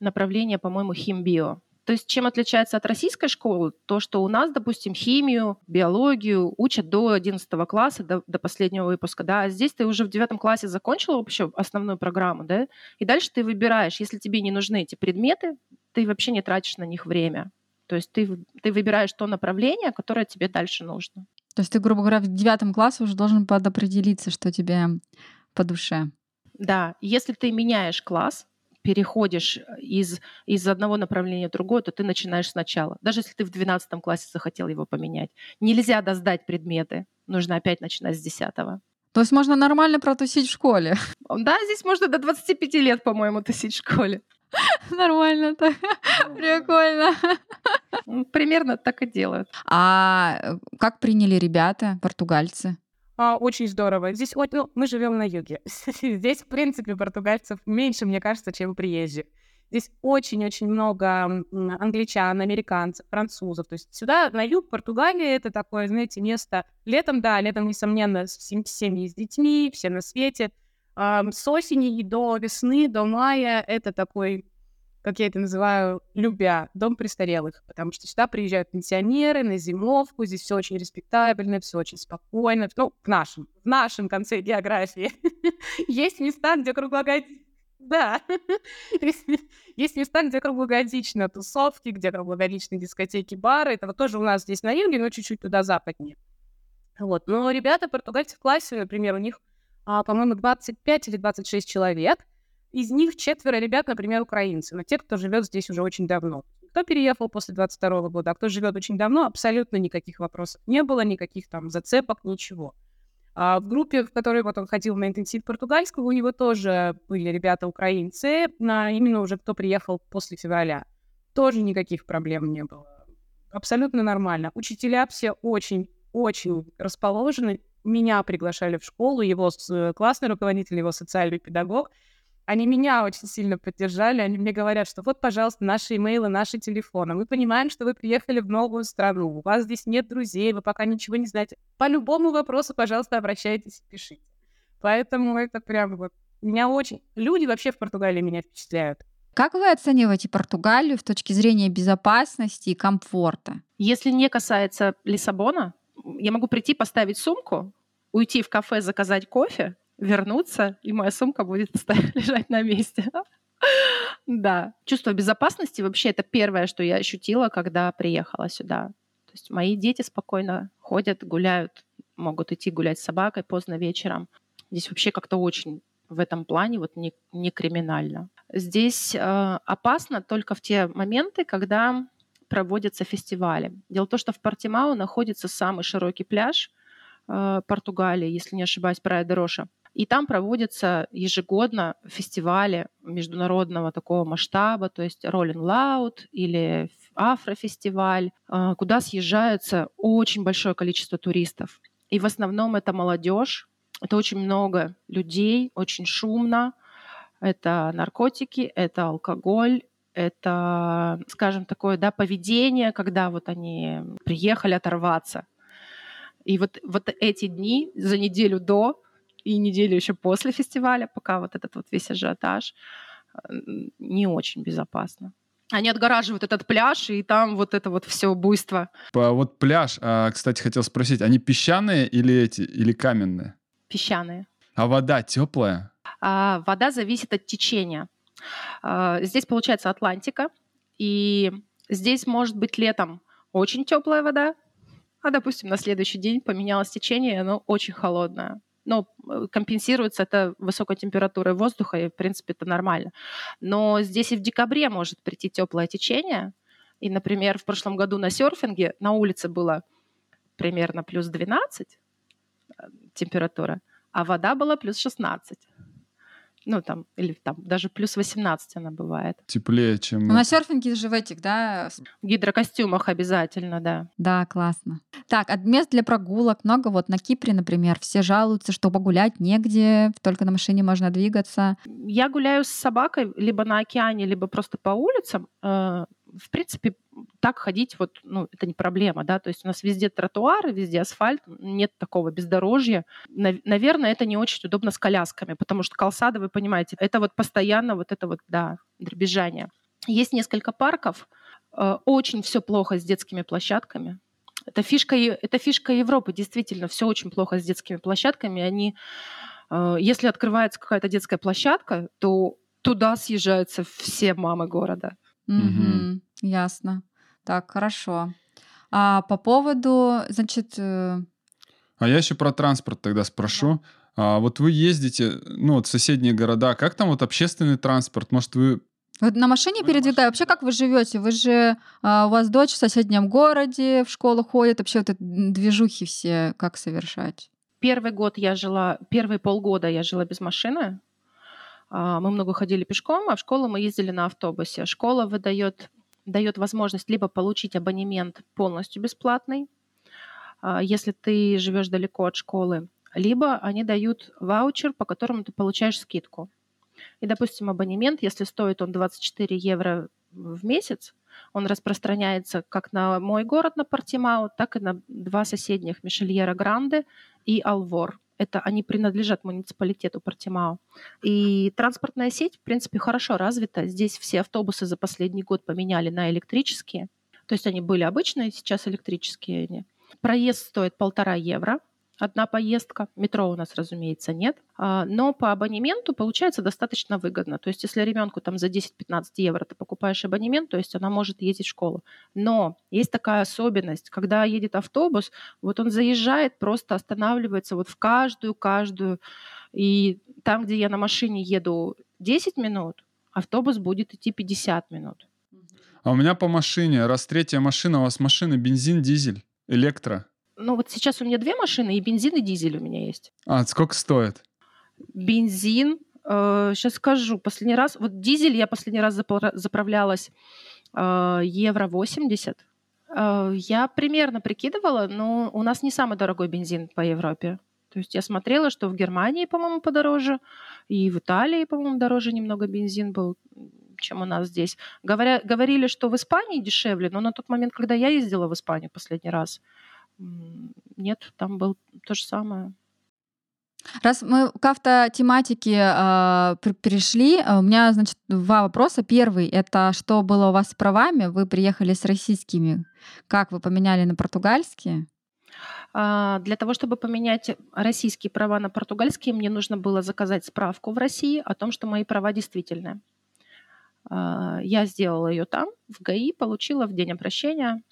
направление, по-моему, химбио. То есть чем отличается от российской школы? То, что у нас, допустим, химию, биологию учат до 11 класса, до, до последнего выпуска, да, а здесь ты уже в 9 классе закончила вообще основную программу, да, и дальше ты выбираешь, если тебе не нужны эти предметы, ты вообще не тратишь на них время. То есть ты, ты выбираешь то направление, которое тебе дальше нужно. То есть ты, грубо говоря, в девятом классе уже должен подопределиться, что тебе по душе. Да, если ты меняешь класс, переходишь из, из одного направления в другое, то ты начинаешь сначала. Даже если ты в 12 классе захотел его поменять. Нельзя доздать предметы. Нужно опять начинать с 10 -го. То есть можно нормально протусить в школе? Да, здесь можно до 25 лет, по-моему, тусить в школе. <laughs> Нормально так. Прикольно. Примерно так и делают. А э, как приняли ребята, португальцы? А, очень здорово. Здесь ну, мы живем на юге. <laughs> Здесь, в принципе, португальцев меньше, мне кажется, чем приезжих. Здесь очень-очень много англичан, американцев, французов. То есть сюда, на юг Португалии, это такое, знаете, место... Летом, да, летом, несомненно, семьи с детьми, все на свете. С осени и до весны, до мая это такой как я это называю, любя, дом престарелых, потому что сюда приезжают пенсионеры на зимовку, здесь все очень респектабельно, все очень спокойно, ну, в нашем, в нашем конце географии. <laughs> Есть места, где круглогодично да. <laughs> Есть места, где круглогодично тусовки, где круглогодичные дискотеки, бары. Это вот тоже у нас здесь на юге, но чуть-чуть туда западнее. Вот. Но ребята, португальцы в классе, например, у них, по-моему, 25 или 26 человек. Из них четверо ребят, например, украинцы, но те, кто живет здесь уже очень давно. Кто переехал после 22 года, а кто живет очень давно, абсолютно никаких вопросов не было, никаких там зацепок, ничего. А в группе, в которой вот он ходил на интенсив португальского, у него тоже были ребята украинцы, на именно уже кто приехал после февраля. Тоже никаких проблем не было. Абсолютно нормально. Учителя все очень-очень расположены. Меня приглашали в школу, его э, классный руководитель, его социальный педагог — они меня очень сильно поддержали. Они мне говорят, что вот, пожалуйста, наши имейлы, наши телефоны. Мы понимаем, что вы приехали в новую страну, у вас здесь нет друзей, вы пока ничего не знаете. По любому вопросу, пожалуйста, обращайтесь и пишите. Поэтому это прям вот... Меня очень... Люди вообще в Португалии меня впечатляют. Как вы оцениваете Португалию с точки зрения безопасности и комфорта? Если не касается Лиссабона, я могу прийти, поставить сумку, уйти в кафе, заказать кофе, вернуться, и моя сумка будет <laughs> лежать на месте. <laughs> Да. Чувство безопасности вообще это первое, что я ощутила, когда приехала сюда. То есть мои дети спокойно ходят, гуляют, могут идти гулять с собакой поздно вечером. Здесь вообще как-то очень в этом плане вот не, не криминально. Здесь э, опасно только в те моменты, когда проводятся фестивали. Дело в том, что в Портимау находится самый широкий пляж э, Португалии, если не ошибаюсь, Прая Роша. И там проводятся ежегодно фестивали международного такого масштаба, то есть Rolling Loud или Афрофестиваль, а, куда съезжаются очень большое количество туристов. И в основном это молодежь, это очень много людей, очень шумно. Это наркотики, это алкоголь, это, скажем, такое да, поведение, когда вот они приехали оторваться. И вот, вот эти дни за неделю до и неделю еще после фестиваля, пока вот этот вот весь ажиотаж, не очень безопасно. Они отгораживают этот пляж, и там вот это вот все буйство. Вот пляж, а, кстати, хотел спросить, они песчаные или эти, или каменные? Песчаные. А вода теплая? А, вода зависит от течения. А, здесь получается Атлантика, и здесь может быть летом очень теплая вода, а, допустим, на следующий день поменялось течение, оно очень холодное. но э, компенсируется это высокой температурой воздуха, и, в принципе, это нормально. Но здесь и в декабре может прийти теплое течение. И, например, в прошлом году на серфинге на улице было примерно плюс 12 э, температура, а вода была плюс 16 ну, там, или там даже плюс 18 она бывает. Теплее, чем... Ну, на серфинге же в этих, да? В гидрокостюмах обязательно, да. Да, классно. Так, а мест для прогулок много. Вот на Кипре, например, все жалуются, что погулять негде, только на машине можно двигаться. Я гуляю с собакой либо на океане, либо просто по улицам. В принципе, так ходить, вот, ну, это не проблема, да, то есть у нас везде тротуары, везде асфальт, нет такого бездорожья. Наверное, это не очень удобно с колясками, потому что колсады, вы понимаете, это вот постоянно вот это вот, да, дребезжание. Есть несколько парков, э, очень все плохо с детскими площадками. Это фишка, это фишка Европы, действительно, все очень плохо с детскими площадками. Они, э, если открывается какая-то детская площадка, то туда съезжаются все мамы города. Угу. Ясно. Так, хорошо. А по поводу, значит... Э, а я еще про транспорт тогда спрошу. А вот вы ездите, ну, вот в соседние города, как там вот общественный транспорт? Может, вы вот на машине передвигаю. Вообще, как вы живете? Вы же а, у вас дочь в соседнем городе, в школу ходит. Вообще вот эти движухи все как совершать? Первый год я жила, первые полгода я жила без машины. А, мы много ходили пешком, а в школу мы ездили на автобусе. Школа выдает дает возможность либо получить абонемент полностью бесплатный, а, если ты живешь далеко от школы, либо они дают ваучер, по которому ты получаешь скидку. И, допустим, абонемент, если стоит он 24 евро в месяц, он распространяется как на мой город, на Портимау, так и на два соседних, Мишельера Гранде и Алвор это они принадлежат муниципалитету Портимао. И транспортная сеть, в принципе, хорошо развита. Здесь все автобусы за последний год поменяли на электрические. То есть они были обычные, сейчас электрические. Проезд стоит полтора евро одна поездка. Метро у нас, разумеется, нет. А, но по абонементу получается достаточно выгодно. То есть если ребенку там за 10-15 евро ты покупаешь абонемент, то есть она может ездить в школу. Но есть такая особенность, когда едет автобус, вот он заезжает, просто останавливается вот в каждую-каждую. И там, где я на машине еду 10 минут, автобус будет идти 50 минут. А у меня по машине, раз третья машина, у вас машина бензин, дизель, электро. Ну вот сейчас у меня две машины, и бензин, и дизель у меня есть. А, сколько стоит? Бензин, э, сейчас скажу, последний раз, вот дизель я последний раз заправлялась э, евро 80. Э, я примерно прикидывала, но у нас не самый дорогой бензин по Европе. То есть я смотрела, что в Германии, по-моему, подороже, и в Италии, по-моему, дороже немного бензин был, чем у нас здесь. Говоря, говорили, что в Испании дешевле, но на тот момент, когда я ездила в Испанию последний раз, нет, там был то же самое. Раз мы к автотематике э, перешли, а, у меня, значит, два вопроса. Первый — это что было у вас с правами? Вы приехали с российскими. Как вы поменяли на португальские? А, для того, чтобы поменять российские права на португальские, мне нужно было заказать справку в России о том, что мои права действительны. Я сделала ее там, в ГАИ, получила в день обращения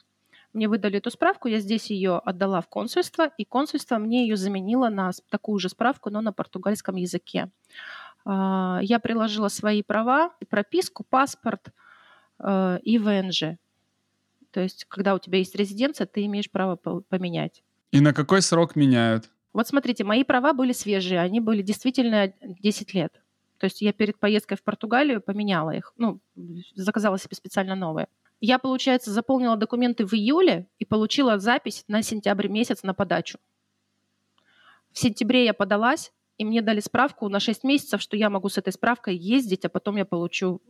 мне выдали эту справку, я здесь ее отдала в консульство, и консульство мне ее заменило на такую же справку, но на португальском языке. А, я приложила свои права, прописку, паспорт э, и ВНЖ. То есть, когда у тебя есть резиденция, ты имеешь право поменять. И на какой срок меняют? Вот смотрите, мои права были свежие, они были действительно 10 лет. То есть я перед поездкой в Португалию поменяла их, ну, заказала себе специально новые. Я, получается, заполнила документы в июле и получила запись на сентябрь месяц на подачу. В сентябре я подалась, и мне дали справку на 6 месяцев, что я могу с этой справкой ездить, а потом я получу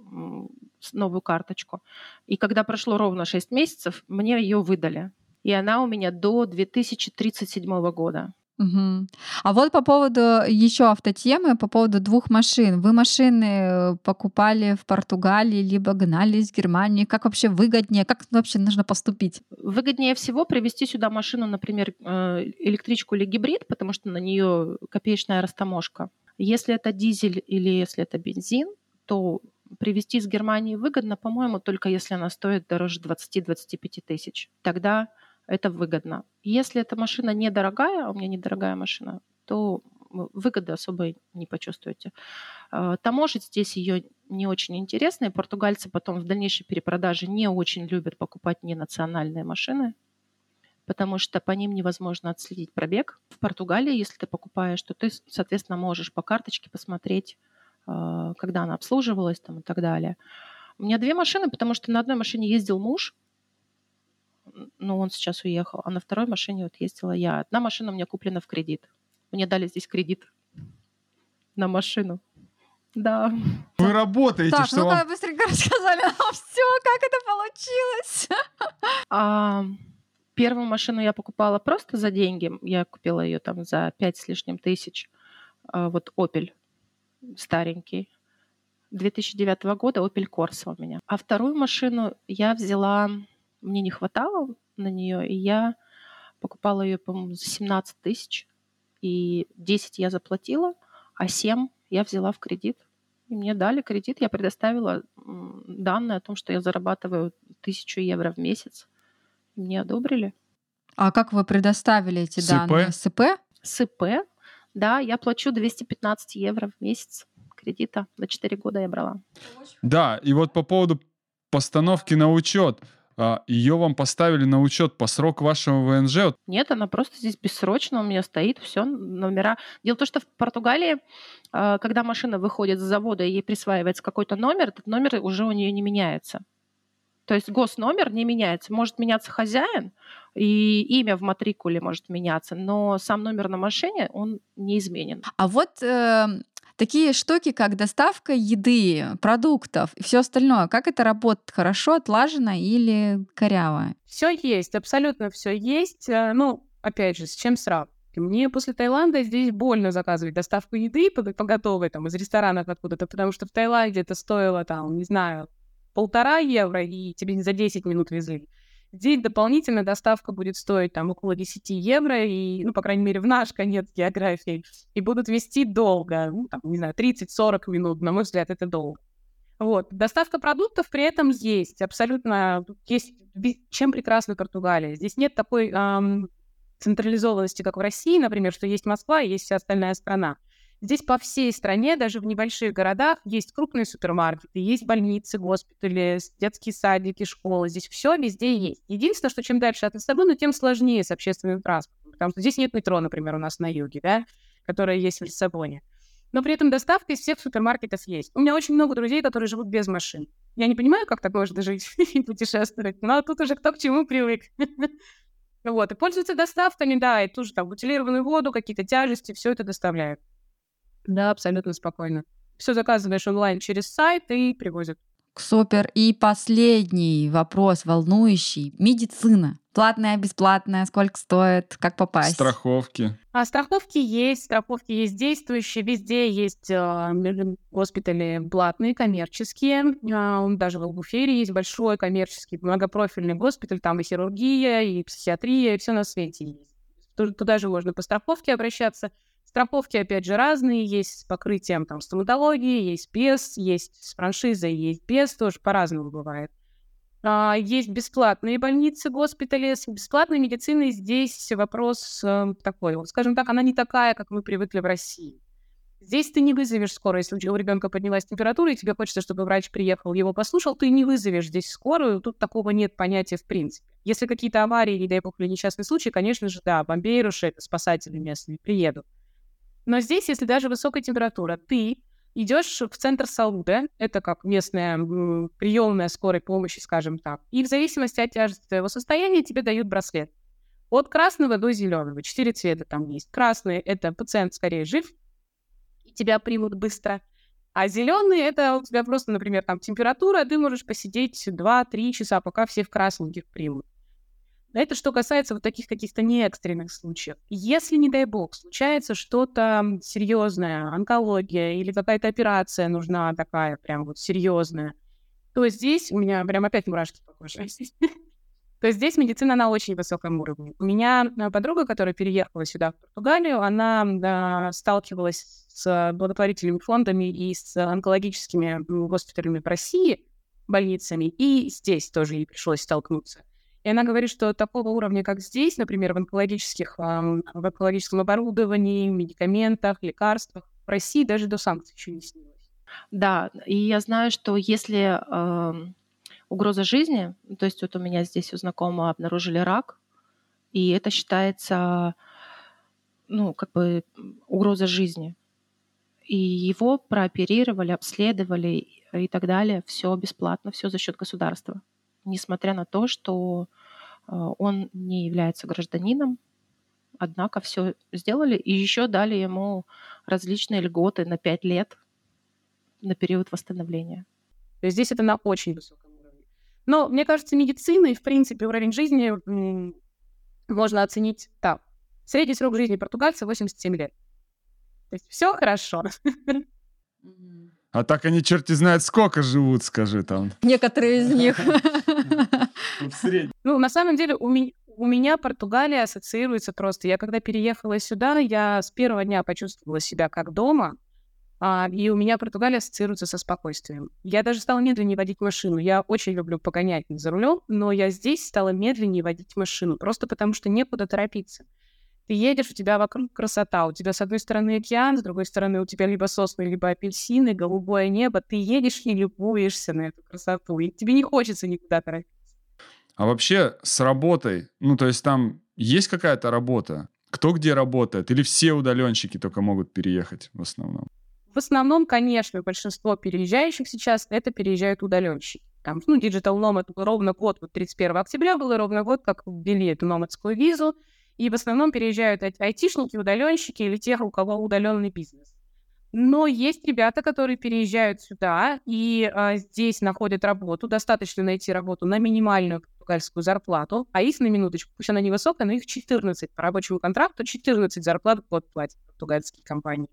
новую карточку. И когда прошло ровно 6 месяцев, мне ее выдали. И она у меня до 2037 года. Угу. А вот по поводу еще автотемы, по поводу двух машин. Вы машины э, покупали в Португалии, либо гнали из Германии. Как вообще выгоднее? Как вообще нужно поступить? Выгоднее всего привезти сюда машину, например, э, электричку или гибрид, потому что на нее копеечная растаможка. Если это дизель или если это бензин, то привезти из Германии выгодно, по-моему, только если она стоит дороже 20-25 тысяч. Тогда это выгодно. Если эта машина недорогая, а у меня недорогая машина, то выгоды особо не почувствуете. Э, таможить здесь ее не очень интересно, и португальцы потом в дальнейшей перепродаже не очень любят покупать ненациональные машины, потому что по ним невозможно отследить пробег. В Португалии, если ты покупаешь, то ты, соответственно, можешь по карточке посмотреть, э, когда она обслуживалась там, и так далее. У меня две машины, потому что на одной машине ездил муж, но он сейчас уехал, а на второй машине вот ездила я. Одна машина у меня куплена в кредит. Мне дали здесь кредит на машину. Да. Вы работаете, Так, что ну-ка вам... быстренько <laughs> рассказали нам все, как это получилось. <laughs> А, первую машину я покупала просто за деньги. Я купила ее там за пять с лишним тысяч. А, вот Opel старенький. 2009 года Opel Corsa у меня. А вторую машину я взяла, мне не хватало на нее, и я покупала ее, по-моему, за 17 тысяч. И 10 я заплатила, а 7 я взяла в кредит. И мне дали кредит, я предоставила данные о том, что я зарабатываю тысячу евро в месяц. Мне одобрили. А как вы предоставили эти СП? данные? СП? С ИП, да, я плачу 215 евро в месяц кредита. На 4 года я брала. Да, и вот по поводу постановки на учет. Ее вам поставили на учет по сроку вашего ВНЖ. Нет, она просто здесь бессрочно у меня стоит, все, номера. Дело в том, что в Португалии, э, когда машина выходит с завода и ей присваивается какой-то номер, этот номер уже у нее не меняется. То есть госномер не меняется. Может меняться хозяин, и имя в матрикуле может меняться, но сам номер на машине, он неизменен. А вот э, такие штуки, как доставка еды, продуктов и все остальное, как это работает? Хорошо, отлажено или коряво? Все есть, абсолютно все есть. Э, Ну, опять же, с чем сравнивать? Мне после Таиланда здесь больно заказывать доставку еды по, по готовой, там, из ресторанов откуда-то, потому что в Таиланде это стоило, там, не знаю, полтора евро, и тебе за 10 минут везли. Здесь дополнительно доставка будет стоить там около 10 евро, и, ну, по крайней мере, в наш конец географии, и будут вести долго, ну, там, не знаю, 30-40 минут, на мой взгляд, это долго. Вот. Доставка продуктов при этом есть, абсолютно есть. Чем прекрасна Португалия? Здесь нет такой ам, централизованности, как в России, например, что есть Москва и есть вся остальная страна. Здесь по всей стране, даже в небольших городах, есть крупные супермаркеты, есть больницы, госпитали, детские садики, школы. Здесь все везде есть. Единственное, что чем дальше от Лиссабона, тем сложнее с общественным транспортом. Потому что здесь нет метро, например, у нас на юге, да, которое есть в Лиссабоне. Но при этом доставка из всех супермаркетов есть. У меня очень много друзей, которые живут без машин. Я не понимаю, как так можно жить <laughs> и путешествовать, но тут уже кто к чему привык. <laughs> Вот, и пользуются доставками, да, и тоже там бутилированную воду, какие-то тяжести, все это доставляют. Да, абсолютно спокойно. Все заказываешь онлайн через сайт и привозят. Супер. И последний вопрос, волнующий. Медицина. Платная, бесплатная, сколько стоит, как попасть? страховки. А страховки есть, страховки есть действующие, везде есть м, госпитали платные, коммерческие. А, он даже в Албуфере есть большой коммерческий многопрофильный госпиталь, там и хирургия, и психиатрия, и все на свете есть. Ту- Туда же можно по страховке обращаться. Страховки, опять же, разные. Есть с покрытием там, стоматологии, есть без, есть с франшизой, есть без. Тоже по-разному бывает. А, Есть бесплатные больницы, госпитали. С бесплатной медициной здесь вопрос э, такой. Вот, скажем так, она не такая, как мы привыкли в России. Здесь ты не вызовешь скорую, если у ребенка поднялась температура, и тебе хочется, чтобы врач приехал, его послушал, ты не вызовешь здесь скорую, тут такого нет понятия в принципе. Если какие-то аварии, не дай бог, или несчастный случай, конечно же, да, бомбейруши, спасатели местные приедут. Но здесь, если даже высокая температура, ты идешь в центр Сауда, это как местная приемная скорой помощи, скажем так, и в зависимости от тяжести твоего состояния тебе дают браслет. От красного до зеленого. Четыре цвета там есть. Красный — это пациент скорее жив, и тебя примут быстро. А зеленый — это у тебя просто, например, там температура, ты можешь посидеть 2-3 часа, пока все в красненьких примут. Это что касается вот таких каких-то неэкстренных случаев. Если, не дай бог, случается что-то серьезное, онкология или какая-то операция нужна такая прям вот серьезная, то здесь у меня прям опять мурашки по коже. <laughs> То здесь медицина на очень высоком уровне. У меня э, подруга, которая переехала сюда, в Португалию, она да, сталкивалась с благотворительными фондами и с онкологическими госпиталями в России, больницами, и здесь тоже ей пришлось столкнуться. И она говорит, что такого уровня, как здесь, например, в, онкологических, в онкологическом оборудовании, медикаментах, лекарствах, в России даже до санкций еще не снилось. Да, и я знаю, что если э, угроза жизни, то есть вот у меня здесь у знакомого обнаружили рак, и это считается, ну, как бы угроза жизни. И его прооперировали, обследовали и так далее. Все бесплатно, все за счет государства. Несмотря на то, что э, он не является гражданином, однако все сделали и еще дали ему различные льготы на 5 лет на период восстановления. То есть здесь это на очень высоком уровне. Но мне кажется, медицина и, в принципе, уровень жизни можно оценить так. Средний срок жизни португальца 87 лет. То есть все хорошо. А так они черти знают, сколько живут, скажи там. Некоторые из них. Ну, на самом деле, у меня, у меня Португалия ассоциируется просто. Я когда переехала сюда, я с первого дня почувствовала себя как дома. А, и у меня Португалия ассоциируется со спокойствием. Я даже стала медленнее водить машину. Я очень люблю погонять за рулем, но я здесь стала медленнее водить машину, просто потому что некуда торопиться. Ты едешь, у тебя вокруг красота, у тебя с одной стороны океан, с другой стороны у тебя либо сосны, либо апельсины, голубое небо. Ты едешь и любуешься на эту красоту, и тебе не хочется никуда торопиться. А вообще с работой, ну то есть там есть какая-то работа? Кто где работает? Или все удаленщики только могут переехать в основном? В основном, конечно, большинство переезжающих сейчас это переезжают удаленщики. Там, ну, Digital Nomad ровно год, вот 31 октября было ровно год, как ввели эту номадскую визу, и в основном переезжают айтишники, удаленщики или тех, у кого удаленный бизнес. Но есть ребята, которые переезжают сюда и а, здесь находят работу. Достаточно найти работу на минимальную португальскую зарплату, а их на минуточку, пусть она невысокая, но их 14 по рабочему контракту, 14 зарплат в год платят португальские компании.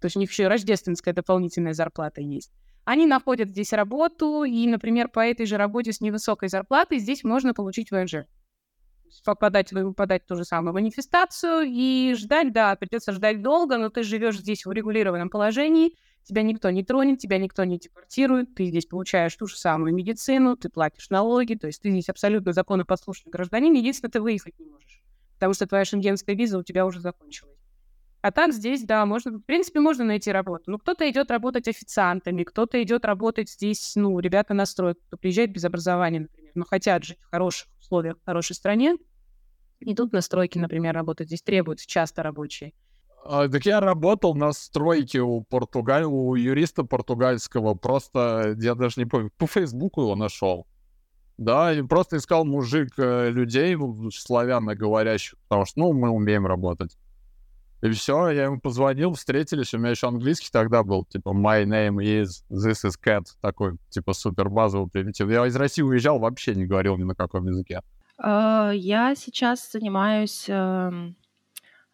То есть у них еще и рождественская дополнительная зарплата есть. Они находят здесь работу, и, например, по этой же работе с невысокой зарплатой здесь можно получить ВНЖ. Попадать, выпадать ту же самую манифестацию и ждать, да, придется ждать долго, но ты живешь здесь в регулированном положении, тебя никто не тронет, тебя никто не депортирует, ты здесь получаешь ту же самую медицину, ты платишь налоги, то есть ты здесь абсолютно законопослушный гражданин, единственное, ты выехать не можешь, потому что твоя шенгенская виза у тебя уже закончилась. А так здесь, да, можно, в принципе, можно найти работу. Ну, кто-то идет работать официантами, кто-то идет работать здесь, ну, ребята на строй, кто приезжает без образования, например, но хотят жить в хороших условиях, в хорошей стране, идут на стройки, например, работать. Здесь требуются часто рабочие. А, так я работал на стройке у Португаль... у юриста португальского, просто, я даже не помню, по Фейсбуку его нашел. Да, и просто искал мужик э, людей, славяно говорящих, потому что, ну, мы умеем работать. И все, я ему позвонил, встретились, у меня еще английский тогда был, типа, my name is, this is cat, такой, типа, супер базовый примитив. Я из России уезжал, вообще не говорил ни на каком языке. А, я сейчас занимаюсь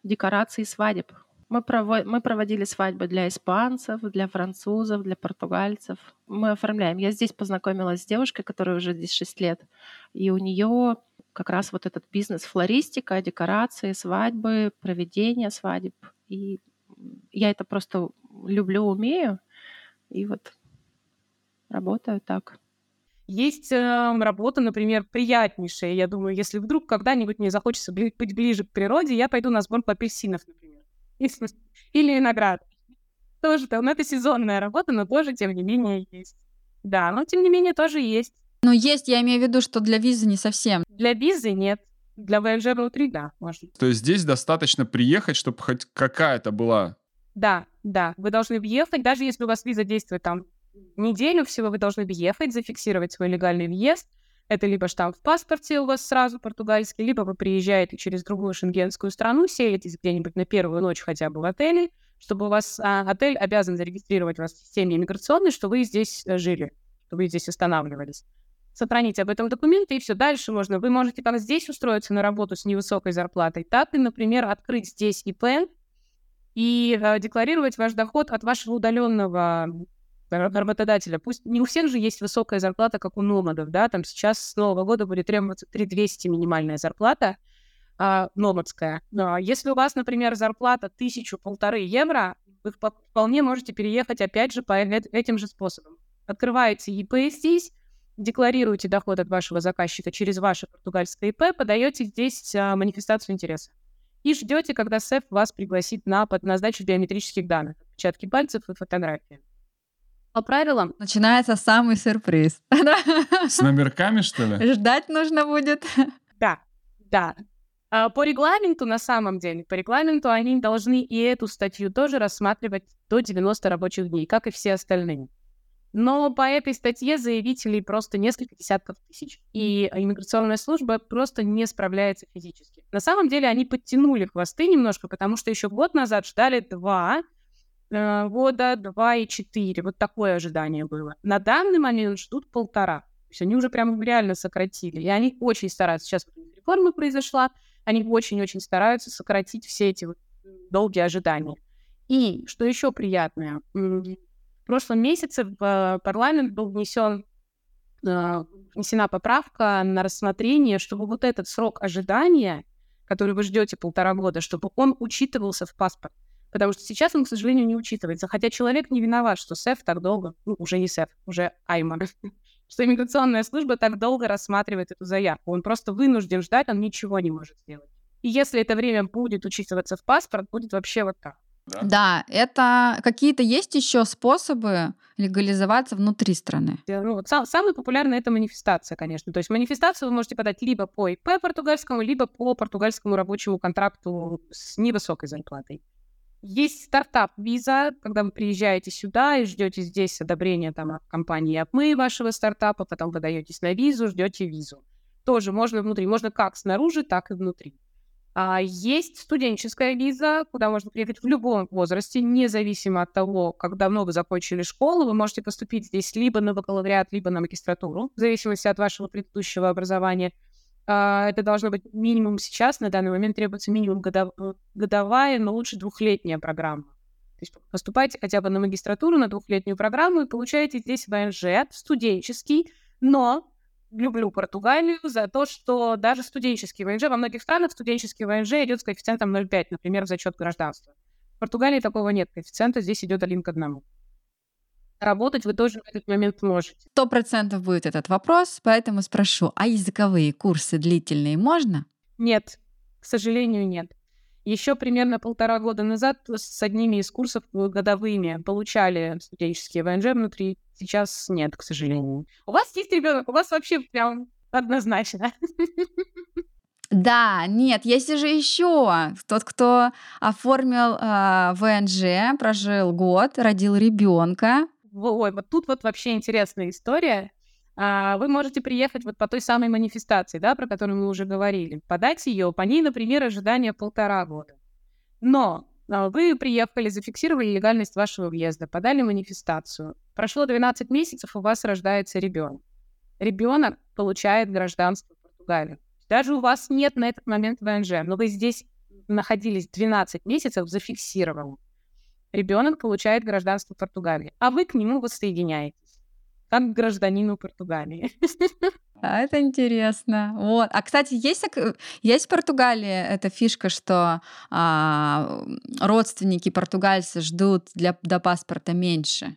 декорацией свадеб. Мы, прово- мы проводили свадьбы для испанцев, для французов, для португальцев. Мы оформляем. Я здесь познакомилась с девушкой, которая уже здесь 6 лет, и у нее как раз вот этот бизнес флористика, декорации, свадьбы, проведение свадеб. И я это просто люблю, умею, и вот работаю так. Есть э, работа, например, приятнейшая. Я думаю, если вдруг когда-нибудь мне захочется быть ближе к природе, я пойду на сборку апельсинов, например. <laughs> Или виноград. Тоже там, ну, это сезонная работа, но тоже, тем не менее, есть. Да, но тем не менее тоже есть. Но есть, я имею в виду, что для визы не совсем. Для визы нет. Для ВНЖ внутри, да, можно. То есть здесь достаточно приехать, чтобы хоть какая-то была... Да, да. Вы должны въехать, даже если у вас виза действует там неделю всего, вы должны въехать, зафиксировать свой легальный въезд, это либо штамп в паспорте у вас сразу португальский, либо вы приезжаете через другую шенгенскую страну, селитесь где-нибудь на первую ночь хотя бы в отеле, чтобы у вас а, отель обязан зарегистрировать вас в системе иммиграционной, что вы здесь э, жили, что вы здесь останавливались. Сохраните об этом документы, и все дальше можно. Вы можете как здесь устроиться на работу с невысокой зарплатой, так и, например, открыть здесь ИП и э, декларировать ваш доход от вашего удаленного работодателя. Пусть не у всех же есть высокая зарплата, как у номадов, да, там сейчас с Нового года будет требоваться 3200 минимальная зарплата, а, номадская. Но если у вас, например, зарплата тысячу-полторы евро, вы вполне можете переехать опять же по этим же способам. Открываете ИП здесь, декларируете доход от вашего заказчика через ваше португальское ИП, подаете здесь а, манифестацию интереса и ждете, когда СЭФ вас пригласит на, на сдачу биометрических данных, отпечатки пальцев и фотографии. По правилам... Начинается самый сюрприз. <laughs> С номерками, что ли? Ждать нужно будет. Да, да. А по регламенту, на самом деле, по регламенту они должны и эту статью тоже рассматривать до 90 рабочих дней, как и все остальные. Но по этой статье заявителей просто несколько десятков тысяч. И иммиграционная служба просто не справляется физически. На самом деле они подтянули хвосты немножко, потому что еще год назад ждали два года, два и четыре. Вот такое ожидание было. На данный момент ждут полтора. То есть они уже прям реально сократили. И они очень стараются. Сейчас реформа произошла, они очень-очень стараются сократить все эти вот долгие ожидания. И что еще приятное, в прошлом месяце в э, парламент был внесен э, внесена поправка на рассмотрение, чтобы вот этот срок ожидания, который вы ждете полтора года, чтобы он учитывался в паспорт. Потому что сейчас он, к сожалению, не учитывается. Хотя человек не виноват, что СЭФ так долго, ну, уже не СЭФ, уже Аймар, <laughs> что иммиграционная служба так долго рассматривает эту заявку. Он просто вынужден ждать, он ничего не может сделать. И если это время будет учитываться в паспорт, будет вообще вот так. Да? да, это какие-то есть еще способы легализоваться внутри страны? Ну, вот сам, самый популярный это манифестация, конечно. То есть манифестацию вы можете подать либо по ИП португальскому, либо по португальскому рабочему контракту с невысокой зарплатой. Есть стартап-виза, когда вы приезжаете сюда и ждете здесь одобрения там, от компании АПМы вашего стартапа, потом подаетесь на визу, ждете визу. Тоже можно внутри, можно как снаружи, так и внутри. А, есть студенческая виза, куда можно приехать в любом возрасте, независимо от того, как давно вы закончили школу. Вы можете поступить здесь либо на бакалавриат, либо на магистратуру, в зависимости от вашего предыдущего образования. А, это должно быть минимум сейчас, на данный момент требуется минимум годов... годовая, но лучше двухлетняя программа. То есть поступайте хотя бы на магистратуру, на двухлетнюю программу и получаете здесь ВНЖ студенческий, но люблю Португалию за то, что даже студенческий ВНЖ, во многих странах студенческий ВНЖ идет с коэффициентом 0,5, например, в зачет гражданства. В Португалии такого нет коэффициента, здесь идет один к одному. Работать вы тоже в этот момент можете. Сто процентов будет этот вопрос, поэтому спрошу, а языковые курсы длительные можно? Нет, к сожалению, нет. Еще примерно полтора года назад с одними из курсов годовыми получали студенческие ВНЖ внутри. Сейчас нет, к сожалению. У вас есть ребенок, у вас вообще прям однозначно. <laughs> Да, нет, есть же еще тот, кто оформил э, ВНЖ, прожил год, родил ребенка. Ой, вот тут вот вообще интересная история. А, вы можете приехать вот по той самой манифестации, да, про которую мы уже говорили, подать ее, по ней, например, ожидание полтора года. Но а, вы приехали, зафиксировали легальность вашего въезда, подали манифестацию. Прошло 12 месяцев, у вас рождается ребенок. Ребенок получает гражданство Португалии. Даже у вас нет на этот момент ВНЖ, но вы здесь находились 12 месяцев зафиксирован. Ребенок получает гражданство Португалии, а вы к нему воссоединяетесь как гражданину Португалии. <laughs> А, это интересно. Вот. А, кстати, есть, есть в Португалии эта фишка, что а, родственники португальцы ждут для, до паспорта меньше?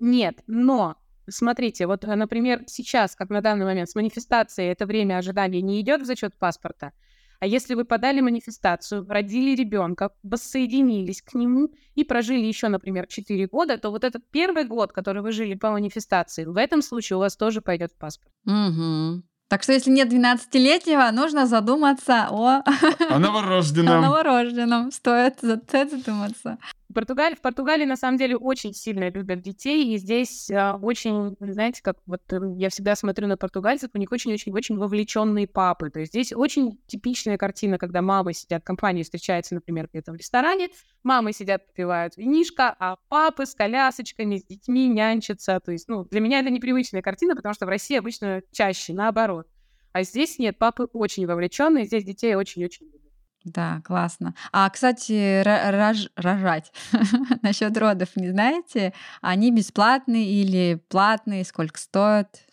Нет, но смотрите, вот, например, сейчас, как на данный момент, с манифестацией это время ожидания не идет в зачет паспорта, а если вы подали манифестацию, родили ребенка, воссоединились к нему и прожили еще, например, 4 года, то вот этот первый год, который вы жили по манифестации, в этом случае у вас тоже пойдет в паспорт. Угу. Так что если нет 12-летнего, нужно задуматься о... О новорожденном. <laughs> О новорожденном. Стоит, стоит задуматься. Португалии, в Португалии на самом деле очень сильно любят детей, и здесь а, очень, знаете, как вот э, я всегда смотрю на португальцев, у них очень-очень-очень вовлеченные папы. То есть здесь очень типичная картина, когда мамы сидят, компания встречается, например, где-то в ресторане, мамы сидят, попивают винишко, а папы с колясочками, с детьми нянчатся. То есть, ну, для меня это непривычная картина, потому что в России обычно чаще наоборот. А здесь нет, папы очень вовлеченные, здесь детей очень-очень любят. Да, классно. А, кстати, рож- рожать <laughs> насчет родов, не знаете? Они бесплатные или платные? Сколько стоят?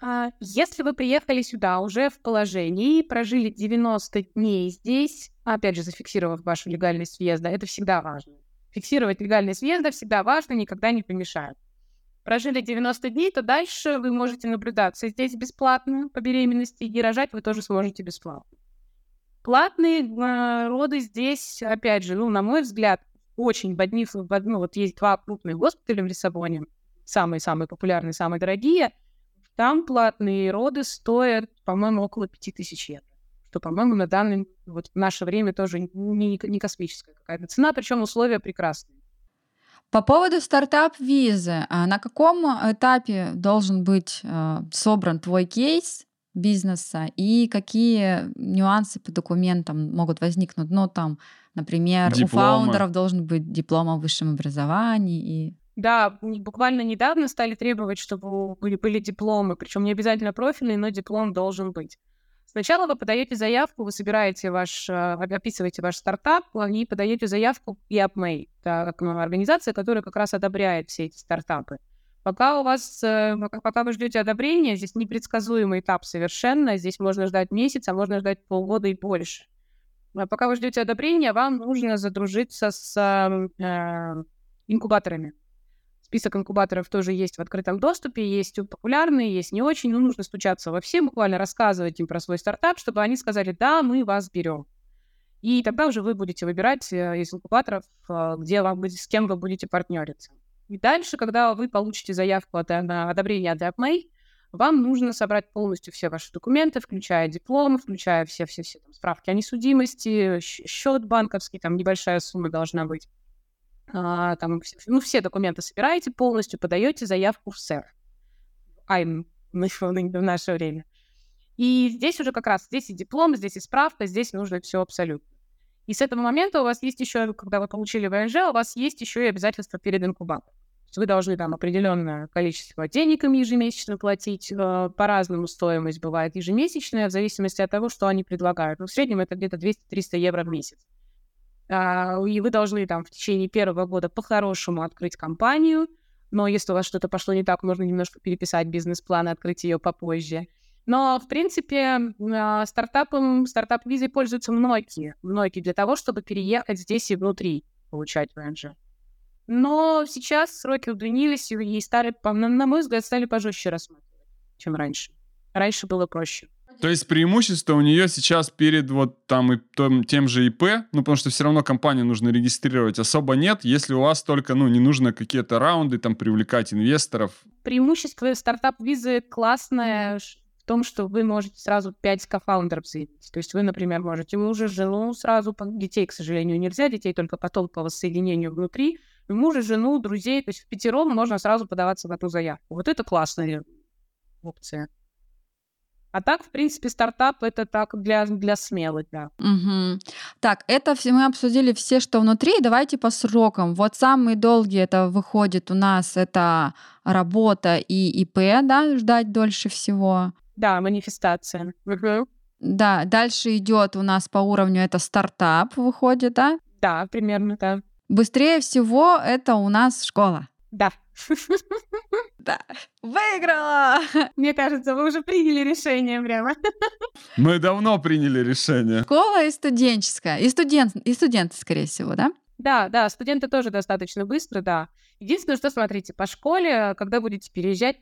А, если вы приехали сюда уже в положении, прожили 90 дней здесь, опять же, зафиксировав вашу легальность въезда, это всегда важно. Фиксировать легальность въезда всегда важно, никогда не помешает. прожили 90 дней, то дальше вы можете наблюдаться здесь бесплатно по беременности, и рожать вы тоже сможете бесплатно. Платные э, роды здесь, опять же, ну, на мой взгляд, очень в одних, в одну, ну, вот есть два крупных госпиталя в Лиссабоне, самые-самые популярные, самые дорогие. Там платные роды стоят, по-моему, около 5000 евро. Что, по-моему, на данный, вот в наше время тоже не, не космическая какая-то цена, причем условия прекрасные. По поводу стартап-визы, а на каком этапе должен быть э, собран твой кейс бизнеса и какие нюансы по документам могут возникнуть? Ну, там, например, Дипломы. у фаундеров должен быть диплом о высшем образовании и да, буквально недавно стали требовать, чтобы были, были дипломы, причем не обязательно профильный, но диплом должен быть. Сначала вы подаете заявку, вы собираете ваш, а, описываете ваш стартап и подаете заявку в EAPMAY, это организация, которая как раз одобряет все эти стартапы. Пока у вас, э, пока вы ждете одобрения, здесь непредсказуемый этап совершенно, здесь можно ждать месяц, а можно ждать полгода и больше. А пока вы ждете одобрения, вам нужно задружиться с э, инкубаторами. Список инкубаторов тоже есть в открытом доступе, есть популярные, есть не очень. Ну, нужно стучаться во все, буквально рассказывать им про свой стартап, чтобы они сказали, да, мы вас берем. И тогда уже вы будете выбирать э, из инкубаторов, э, где вам, с кем вы будете партнериться. И дальше, когда вы получите заявку от, на одобрение от AppMay, вам нужно собрать полностью все ваши документы, включая диплом, включая все-все-все справки о несудимости, счет банковский, там небольшая сумма должна быть а, там, ну, все документы собираете полностью, подаете заявку в СЭР. I'm в наше время. И здесь уже как раз, здесь и диплом, здесь и справка, здесь нужно все абсолютно. И с этого момента у вас есть еще, когда вы получили ВНЖ, у вас есть еще и обязательства перед инкубатором. Вы должны там определенное количество денег им ежемесячно платить. Э, по-разному стоимость бывает ежемесячная, в зависимости от того, что они предлагают. Но в среднем это где-то 200-300 евро в месяц. А, и вы должны там в течение первого года по-хорошему открыть компанию, но если у вас что-то пошло не так, можно немножко переписать бизнес-план и открыть ее попозже. Но, в принципе, а, стартапом, стартап-визой пользуются многие, многие для того, чтобы переехать здесь и внутри получать ВНЖ. Но сейчас сроки удлинились и стали, на мой взгляд, стали пожестче рассматривать, чем раньше. Раньше было проще. То есть преимущество у нее сейчас перед вот там и том, тем же ИП, ну потому что все равно компанию нужно регистрировать, особо нет, если у вас только, ну, не нужно какие-то раунды, там, привлекать инвесторов. Преимущество стартап-визы классное том, что вы можете сразу 5 кофаундеров заявить. То есть вы, например, можете мужа, жену сразу, детей, к сожалению, нельзя, детей только потом по воссоединению внутри, мужа, жену, друзей, то есть в пятером можно сразу подаваться в эту заявку. Вот это классная опция. А так, в принципе, стартап это так для, для смелых, да. Угу. Так, это все мы обсудили все, что внутри. Давайте по срокам. Вот самые долгие это выходит у нас это работа и ИП, да, ждать дольше всего. Да, манифестация. Угу. Да, дальше идет у нас по уровню это стартап выходит, да? Да, примерно, да. Быстрее всего это у нас школа. Да. <laughs> Да. Выиграла! <laughs> Мне кажется, вы уже приняли решение прямо. <laughs> Мы давно приняли решение. Школа и студенческая. И, студент, и студенты, скорее всего, да? Да, да, студенты тоже достаточно быстро, да. Единственное, что смотрите, по школе, когда будете переезжать,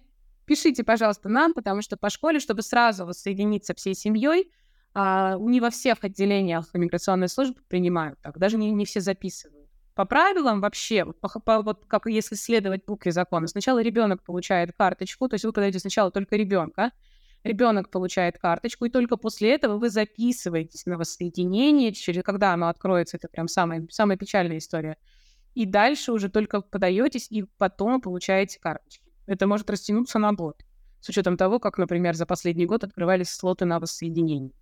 пишите, пожалуйста, нам, потому что по школе, чтобы сразу воссоединиться всей семьей, а, не во всех отделениях иммиграционной службы принимают так, даже не, не все записывают по правилам вообще, по, по, вот как если следовать букве закона, сначала ребенок получает карточку, то есть вы подаете сначала только ребенка, ребенок получает карточку, и только после этого вы записываетесь на воссоединение, через когда оно откроется, это прям самая, самая печальная история. И дальше уже только подаетесь, и потом получаете карточки. Это может растянуться на год, с учетом того, как, например, за последний год открывались слоты на воссоединение.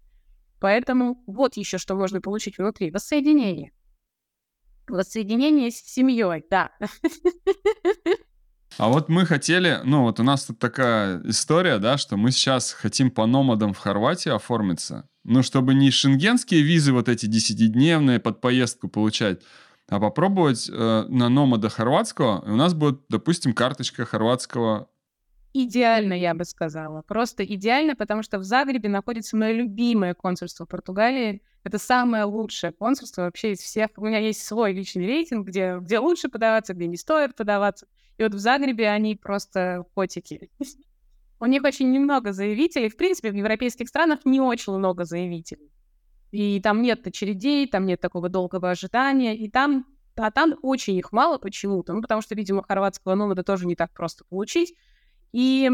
Поэтому вот еще что можно получить внутри. Воссоединение. Воссоединение с семьей, да. А вот мы хотели, ну вот у нас тут такая история, да, что мы сейчас хотим по номадам в Хорватии оформиться. Ну, чтобы не шенгенские визы вот эти десятидневные под поездку получать, а попробовать э, на номада хорватского. И у нас будет, допустим, карточка хорватского идеально, я бы сказала. Просто идеально, потому что в Загребе находится мое любимое консульство Португалии. Это самое лучшее консульство вообще из всех. У меня есть свой личный рейтинг, где, где лучше подаваться, где не стоит подаваться. И вот в Загребе они просто котики. <laughs> У них очень немного заявителей. В принципе, в европейских странах не очень много заявителей. И там нет очередей, там нет такого долгого ожидания. И там, а там очень их мало почему-то. Ну, потому что, видимо, хорватского номада тоже не так просто получить. И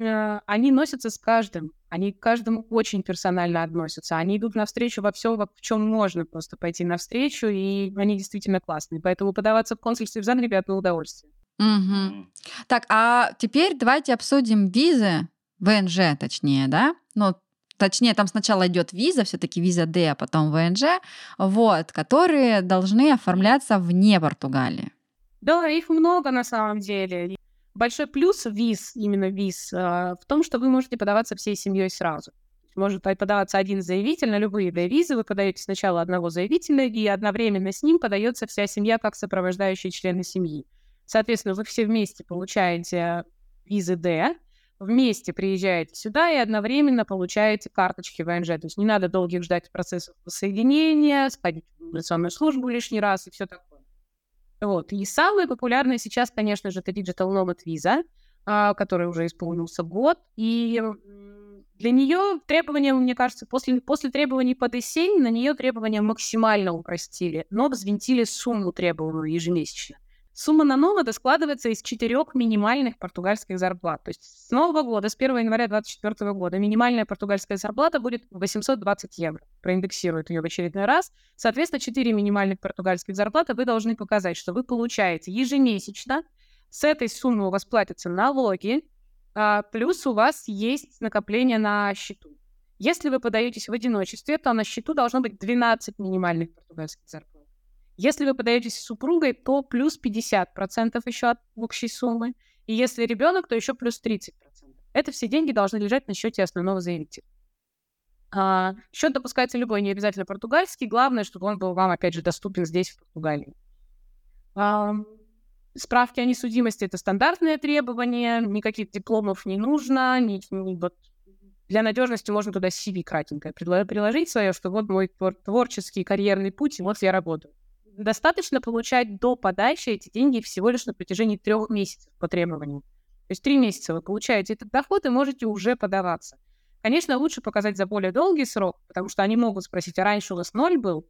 э, они носятся с каждым. Они к каждому очень персонально относятся. Они идут навстречу во всем, в чем можно просто пойти навстречу, и они действительно классные. Поэтому подаваться в консульстве в Зан, ребят, на удовольствие. Угу. Так, а теперь давайте обсудим визы, ВНЖ точнее, да? Ну, точнее, там сначала идет виза, все-таки виза D, а потом ВНЖ, вот, которые должны оформляться вне Португалии. Да, их много на самом деле. Большой плюс виз, именно виз, а, в том, что вы можете подаваться всей семьей сразу. Может подаваться один заявитель на любые две визы. Вы подаете сначала одного заявителя, и одновременно с ним подается вся семья как сопровождающие члены семьи. Соответственно, вы все вместе получаете визы D, вместе приезжаете сюда и одновременно получаете карточки ВНЖ. То есть не надо долгих ждать процессов воссоединения, сходить в миграционную службу лишний раз и все такое. Вот. И самое популярное сейчас, конечно же, это Digital Nomad Visa, а, который уже исполнился год. И для нее требования, мне кажется, после, после требований под ИСЕН на нее требования максимально упростили, но взвинтили сумму требуемую ежемесячно. Сумма на номада складывается из четырех минимальных португальских зарплат. То есть с нового года, с 1 января 2024 года, минимальная португальская зарплата будет 820 евро. Проиндексируют ее в очередной раз. Соответственно, 4 минимальных португальских зарплаты вы должны показать, что вы получаете ежемесячно. С этой суммы у вас платятся налоги, а, плюс у вас есть накопление на счету. Если вы подаетесь в одиночестве, то на счету должно быть 12 минимальных португальских зарплат. Если вы подаетесь с супругой, то плюс 50% еще от общей суммы. И если ребенок, то еще плюс 30%. Это все деньги должны лежать на счете основного заявителя. А, счет допускается любой, не обязательно португальский. Главное, чтобы он был вам, опять же, доступен здесь, в Португалии. А, справки о несудимости — это стандартное требование, никаких дипломов не нужно, ни, ни, вот, для надежности можно туда CV кратенькое приложить свое, что вот мой творческий карьерный путь, и вот я работаю достаточно получать до подачи эти деньги всего лишь на протяжении трех месяцев по требованию. То есть три месяца вы получаете этот доход и можете уже подаваться. Конечно, лучше показать за более долгий срок, потому что они могут спросить, а раньше у вас ноль был,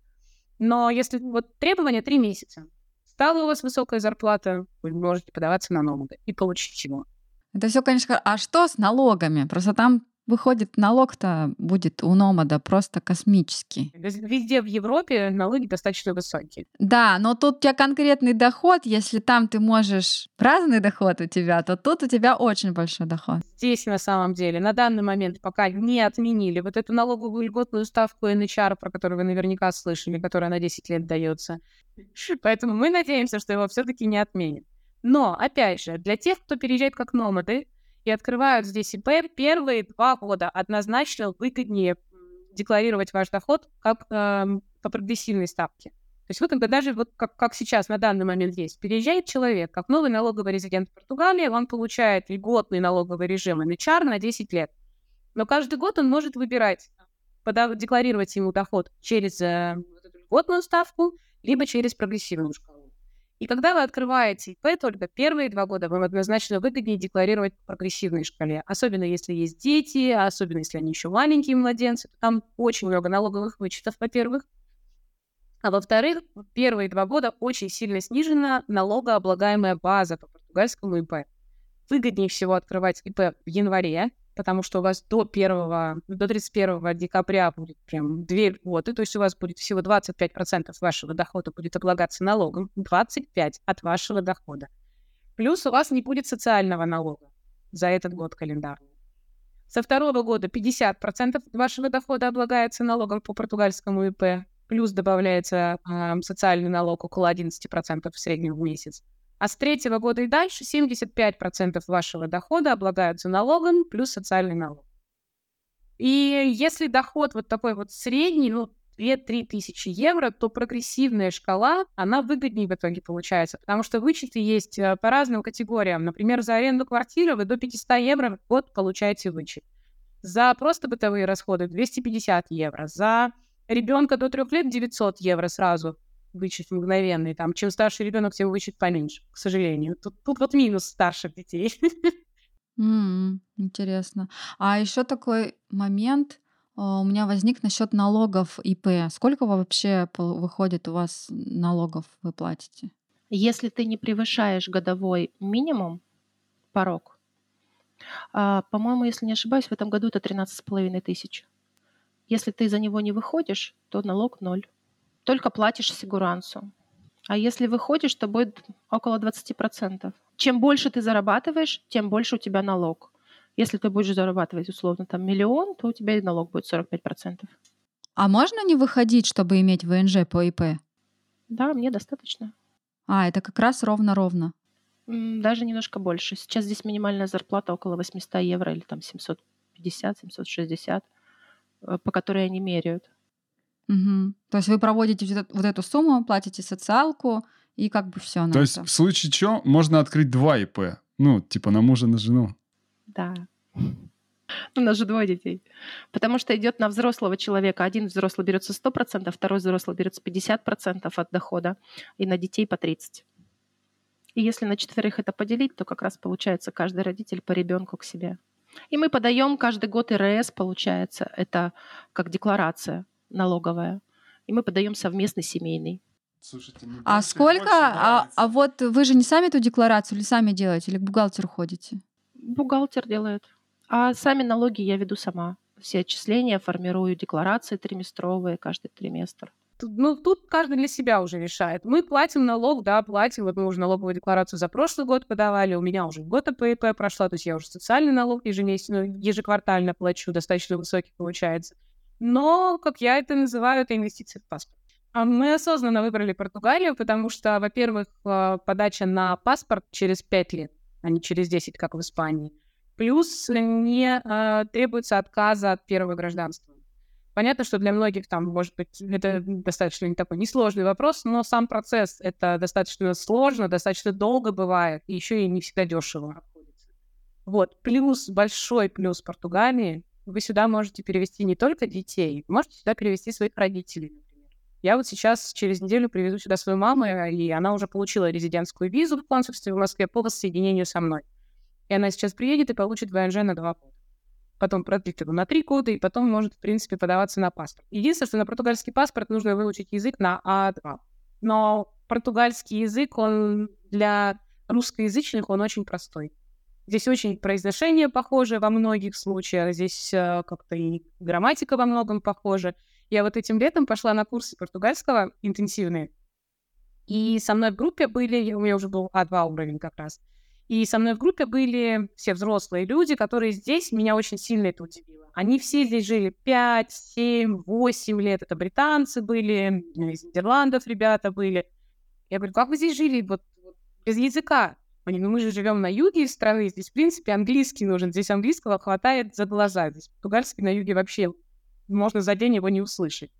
но если вот требование три месяца, стала у вас высокая зарплата, вы можете подаваться на ноутбук и получить его. Это все, конечно, а что с налогами? Просто там Выходит, налог-то будет у Номада просто космический. Везде в Европе налоги достаточно высокие. Да, но тут у тебя конкретный доход, если там ты можешь праздный доход у тебя, то тут у тебя очень большой доход. Здесь на самом деле на данный момент пока не отменили вот эту налоговую льготную ставку NHR, про которую вы наверняка слышали, которая на 10 лет дается. Поэтому мы надеемся, что его все-таки не отменят. Но, опять же, для тех, кто переезжает как номады, и открывают здесь ИП, первые два года однозначно выгоднее декларировать ваш доход как э, по прогрессивной ставке. То есть вы когда даже вот как, как сейчас на данный момент есть, переезжает человек как новый налоговый резидент в Португалии, он получает льготный налоговый режим NHR на 10 лет. Но каждый год он может выбирать, декларировать ему доход через э, льготную ставку, либо через прогрессивную шкалу. И когда вы открываете ИП, только первые два года вам однозначно выгоднее декларировать по прогрессивной шкале. Особенно если есть дети, особенно если они еще маленькие младенцы. Там очень много налоговых вычетов, во-первых. А во-вторых, первые два года очень сильно снижена налогооблагаемая база по португальскому ИП. Выгоднее всего открывать ИП в январе, потому что у вас до 1, до 31 декабря будет прям две льготы, то есть у вас будет всего 25% вашего дохода будет облагаться налогом, 25% от вашего дохода. Плюс у вас не будет социального налога за этот год календарный. Со второго года 50% вашего дохода облагается налогом по португальскому ИП, плюс добавляется э, социальный налог около 11% в среднем в месяц. А с третьего года и дальше 75% вашего дохода облагаются налогом плюс социальный налог. И если доход вот такой вот средний, ну, 2-3 тысячи евро, то прогрессивная шкала, она выгоднее в итоге получается, потому что вычеты есть э, по разным категориям. Например, за аренду квартиры вы до 500 евро в год получаете вычет. За просто бытовые расходы 250 евро. За ребенка до 3 лет 900 евро сразу вычесть мгновенный. Там, чем старше ребенок, тем вычесть поменьше, к сожалению. Тут, тут вот минус старших детей. <laughs> М, Интересно. А еще такой момент а, у меня возник насчет налогов ИП. Сколько вообще выходит у вас налогов вы платите? Если ты не превышаешь годовой минимум, порог, а, по-моему, если не ошибаюсь, в этом году это 13,5 тысяч. Если ты за него не выходишь, то налог ноль. Только платишь сигурансу. А если выходишь, то будет около 20%. Чем больше ты зарабатываешь, тем больше у тебя налог. Если ты будешь зарабатывать условно там миллион, то у тебя и налог будет 45%. А можно не выходить, чтобы иметь ВНЖ по ИП? Да, мне достаточно. А, это как раз ровно-ровно. Даже немножко больше. Сейчас здесь минимальная зарплата около 800 евро или там 750-760, э, по которой они меряют. Мгм. То есть вы проводите вот эт- вот эту сумму, платите социалку, и как бы все То есть, это. в случае чего, можно открыть два ИП. Ну, типа на мужа, на жену. Да. У нас же двое детей. Потому что идет на взрослого человека. Один взрослый берется 100%, второй взрослый берется 50% от дохода, и на детей по 30%. И если на четверых это поделить, то как раз получается каждый родитель по ребенку к себе. И мы подаем каждый год РС, получается, это как декларация налоговая. И мы подаем совместный семейный. Слушайте, мне А сколько? больше А, а вот вы же не сами эту декларацию или сами делаете, или к бухгалтеру ходите? Бухгалтер делает. А сами налоги я веду сама. Все отчисления формирую, декларации триместровые каждый триместр. Ну, тут каждый для себя уже решает. Мы платим налог, да, платим. Вот мы уже налоговую декларацию за прошлый год подавали, у меня уже год АПИП прошла, то есть я уже социальный налог ежемесячно, ну, ежеквартально плачу, достаточно высокий получается. Но, как я это называю, это инвестиции в паспорт. А Мы осознанно выбрали Португалию, потому что, во-первых, э, подача на паспорт через 5 лет, а не через 10, как в Испании. Плюс не э, требуется отказа от первого гражданства. Понятно, что для многих там, может быть, это достаточно не такой несложный вопрос, но сам процесс это достаточно сложно, достаточно долго бывает, и еще и не всегда дешево обходится. Вот. Плюс, большой плюс Португалии, вы сюда можете перевести не только детей, можете сюда перевести своих родителей. Я вот сейчас через неделю привезу сюда свою маму, и она уже получила резидентскую визу в консульстве в Москве по воссоединению со мной. И она сейчас приедет и получит ВНЖ на два года потом продлит его на три года, и потом может, в принципе, подаваться на паспорт. Единственное, что на португальский паспорт нужно выучить язык на А2. Но португальский язык, он для русскоязычных, он очень простой. Здесь очень произношение похоже во многих случаях, здесь э, как-то и грамматика во многом похожа. Я вот этим летом пошла на курсы португальского интенсивные, и со мной в группе были, у меня уже был А2 уровень как раз, и со мной в группе были все взрослые люди, которые здесь, меня очень сильно это удивило. Они все здесь жили 5, 7, 8 лет. Это британцы были, из Нидерландов ребята были. Я говорю, как вы здесь жили вот, без языка? Они, ну мы же живем на юге страны, здесь, в принципе, английский нужен. Здесь английского хватает за глаза. Здесь португальский на юге вообще можно за день его не услышать.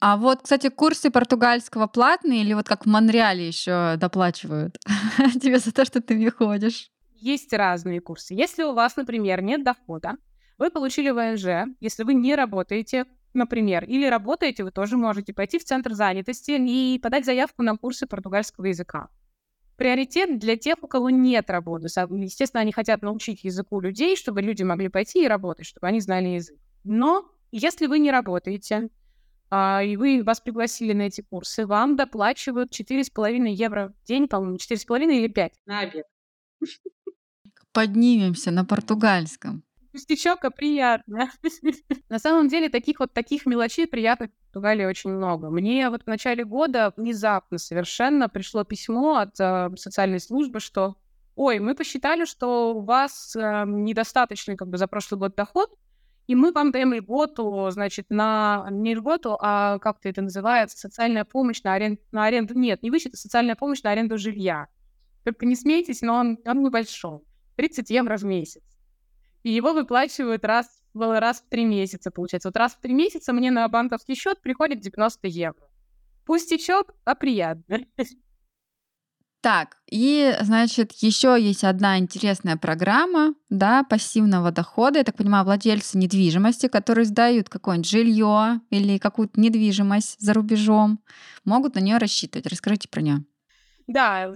А вот, кстати, курсы португальского платные или вот как в Монреале еще доплачивают <laughs> тебе за то, что ты них ходишь? Есть разные курсы. Если у вас, например, нет дохода, вы получили ВНЖ, если вы не работаете, например, или работаете, вы тоже можете пойти в центр занятости и подать заявку на курсы португальского языка. Приоритет для тех, у кого нет работы. Естественно, они хотят научить языку людей, чтобы люди могли пойти и работать, чтобы они знали язык. Но если вы не работаете, а, и вы, вас пригласили на эти курсы, вам доплачивают 4,5 евро в день, по-моему, 4,5 или 5 на обед. <laughs> Поднимемся на португальском. Пустячок, а приятно. <laughs> На самом деле таких вот таких мелочей приятных в Португалии очень много. Мне вот в начале года внезапно совершенно пришло письмо от э, социальной службы, что ой, мы посчитали, что у вас э, недостаточный как бы за прошлый год доход, и мы вам даем льготу, значит, на не льготу, а как-то это называется, социальная помощь на, арен... на аренду. Нет, не вычет, а социальная помощь на аренду жилья. Только не смейтесь, но он, он небольшой. 30 евро в месяц. И его выплачивают раз, раз в три месяца, получается. Вот раз в три месяца мне на банковский счет приходит 90 евро. Пустячок, а приятно. Так, и, значит, еще есть одна интересная программа, да, пассивного дохода. Я так понимаю, владельцы недвижимости, которые сдают какое-нибудь жилье или какую-то недвижимость за рубежом, могут на нее рассчитывать. Расскажите про нее. Да,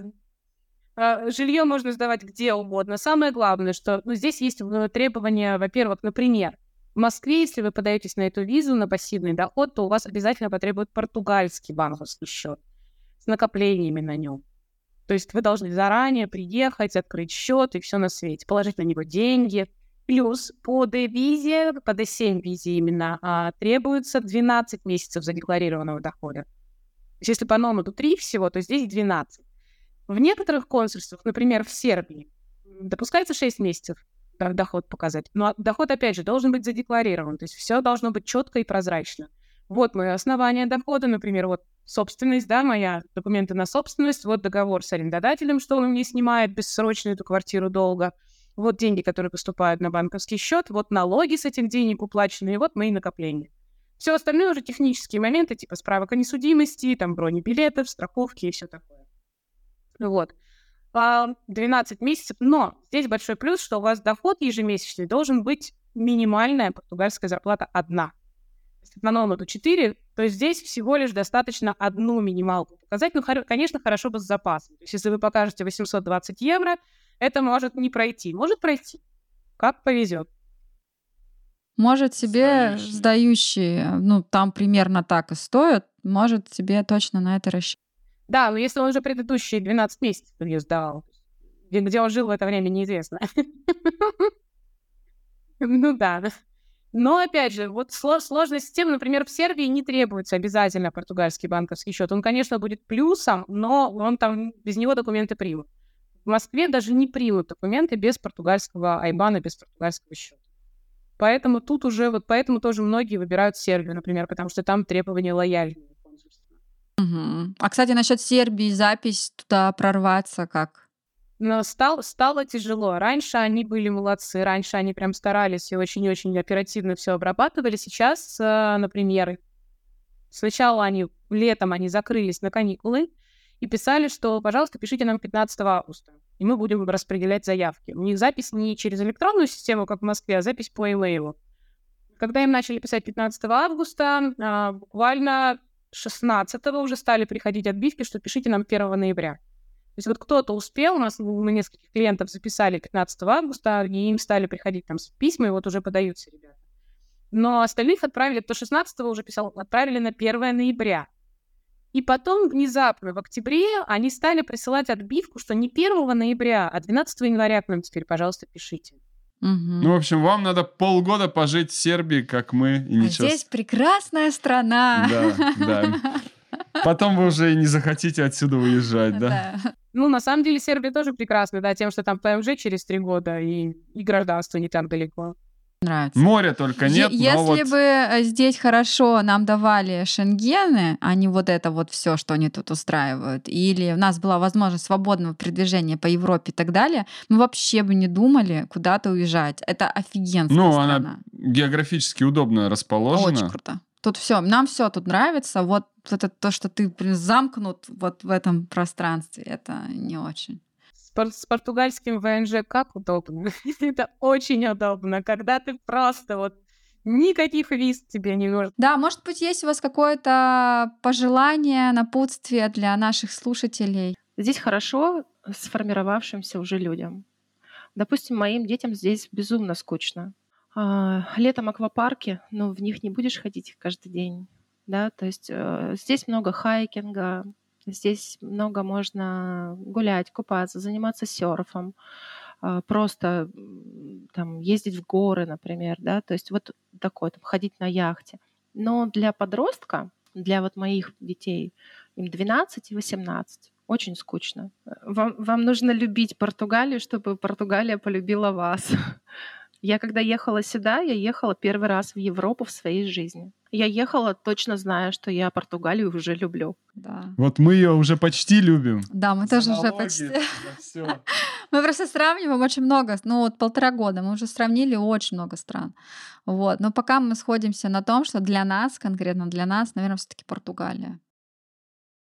жилье можно сдавать где угодно. Самое главное, что ну, здесь есть э, требования, во-первых, например, в Москве, если вы подаетесь на эту визу, на пассивный доход, то у вас обязательно потребует португальский банковский счет с накоплениями на нем. То есть вы должны заранее приехать, открыть счет и все на свете, положить на него деньги. Плюс по D-визе, по D7 визе именно, а, требуется 12 месяцев задекларированного дохода. То есть если по номаду 3 всего, то здесь 12. В некоторых консульствах, например, в Сербии, допускается 6 месяцев доход показать. Но доход, опять же, должен быть задекларирован. То есть все должно быть четко и прозрачно. Вот мое основание дохода, например, вот собственность, да, моя, документы на собственность, вот договор с арендодателем, что он мне снимает бессрочно эту квартиру долго, вот деньги, которые поступают на банковский счет, вот налоги с этих денег уплачены, и вот мои накопления. Все остальное уже технические моменты, типа справок о несудимости, там бронебилетов, страховки и все такое. Вот. 12 месяцев, но здесь большой плюс, что у вас доход ежемесячный должен быть минимальная португальская зарплата одна на номаду 4, то здесь всего лишь достаточно одну минималку показать. Ну, конечно, хорошо бы с запасом. То есть, если вы покажете 820 евро, это может не пройти. Может пройти. Как повезет. Может себе сдающие. сдающие, ну, там примерно так и стоят, может себе точно на это рассчитывать. Да, но если он уже предыдущие 12 месяцев ее сдавал, где он жил в это время, неизвестно. <laughs> Ну да. Но, опять же, вот сложность с тем, например, в Сербии не требуется обязательно португальский банковский счет. Он, конечно, будет плюсом, но он там без него документы примут. В Москве даже не примут документы без португальского айбана, без португальского счета. Поэтому тут уже, вот поэтому тоже многие выбирают Сербию, например, потому что там требования лояльнее. Угу. А, кстати, насчет Сербии запись туда прорваться как? Но стал, стало тяжело. Раньше они были молодцы, раньше они прям старались и очень-очень оперативно все обрабатывали. Сейчас, э, например, сначала они летом они закрылись на каникулы и писали, что, пожалуйста, пишите нам 15 августа, и мы будем распределять заявки. У них запись не через электронную систему, как в Москве, а запись по имейлу. Когда им начали писать 15 августа, а, буквально 16 уже стали приходить отбивки, что пишите нам 1 ноября. То есть вот кто-то успел, у нас мы нескольких клиентов записали 15 августа, и им стали приходить там письма, и вот уже подаются ребята. Но остальных отправили, кто 16 уже писал, отправили на 1 ноября. И потом внезапно в октябре они стали присылать отбивку, что не 1 ноября, а 12 января к нам теперь, пожалуйста, пишите. Угу. Ну, в общем, вам надо полгода пожить в Сербии, как мы, и а ничего. Здесь прекрасная страна. Да, да. Потом вы уже не захотите отсюда уезжать, да? да? Ну, на самом деле, Сербия тоже прекрасна, да, тем, что там ПМЖ через три года, и, и гражданство не так далеко. Нравится. Моря только нет. Е- если вот... бы э, здесь хорошо нам давали шенгены, а не вот это вот все, что они тут устраивают, или у нас была возможность свободного передвижения по Европе и так далее, мы вообще бы не думали куда-то уезжать. Это офигенская ну, страна. она географически удобно расположена. Очень круто. Тут все, нам все тут нравится. Вот это то, что ты замкнут вот в этом пространстве, это не очень. С, португальским ВНЖ как удобно. <laughs> это очень удобно, когда ты просто вот никаких виз тебе не нужно. Да, может быть, есть у вас какое-то пожелание, напутствие для наших слушателей? Здесь хорошо сформировавшимся уже людям. Допустим, моим детям здесь безумно скучно. А, летом аквапарки, но в них не будешь ходить каждый день да, то есть э, здесь много хайкинга, здесь много можно гулять, купаться, заниматься серфом, э, просто там ездить в горы, например, да, то есть вот такое, там, ходить на яхте. Но для подростка, для вот моих детей, им 12 и 18, очень скучно. Вам, вам нужно любить Португалию, чтобы Португалия полюбила вас. <laughs> Я когда ехала сюда, я ехала первый раз в Европу в своей жизни. Я ехала, точно зная, что я Португалию уже люблю. Да. Вот мы ее уже почти любим. Да, мы тоже уже почти. <laughs> Мы просто сравниваем очень много, ну вот полтора года, мы уже сравнили очень много стран. Вот, но пока мы сходимся на том, что для нас, конкретно для нас, наверное, все-таки Португалия.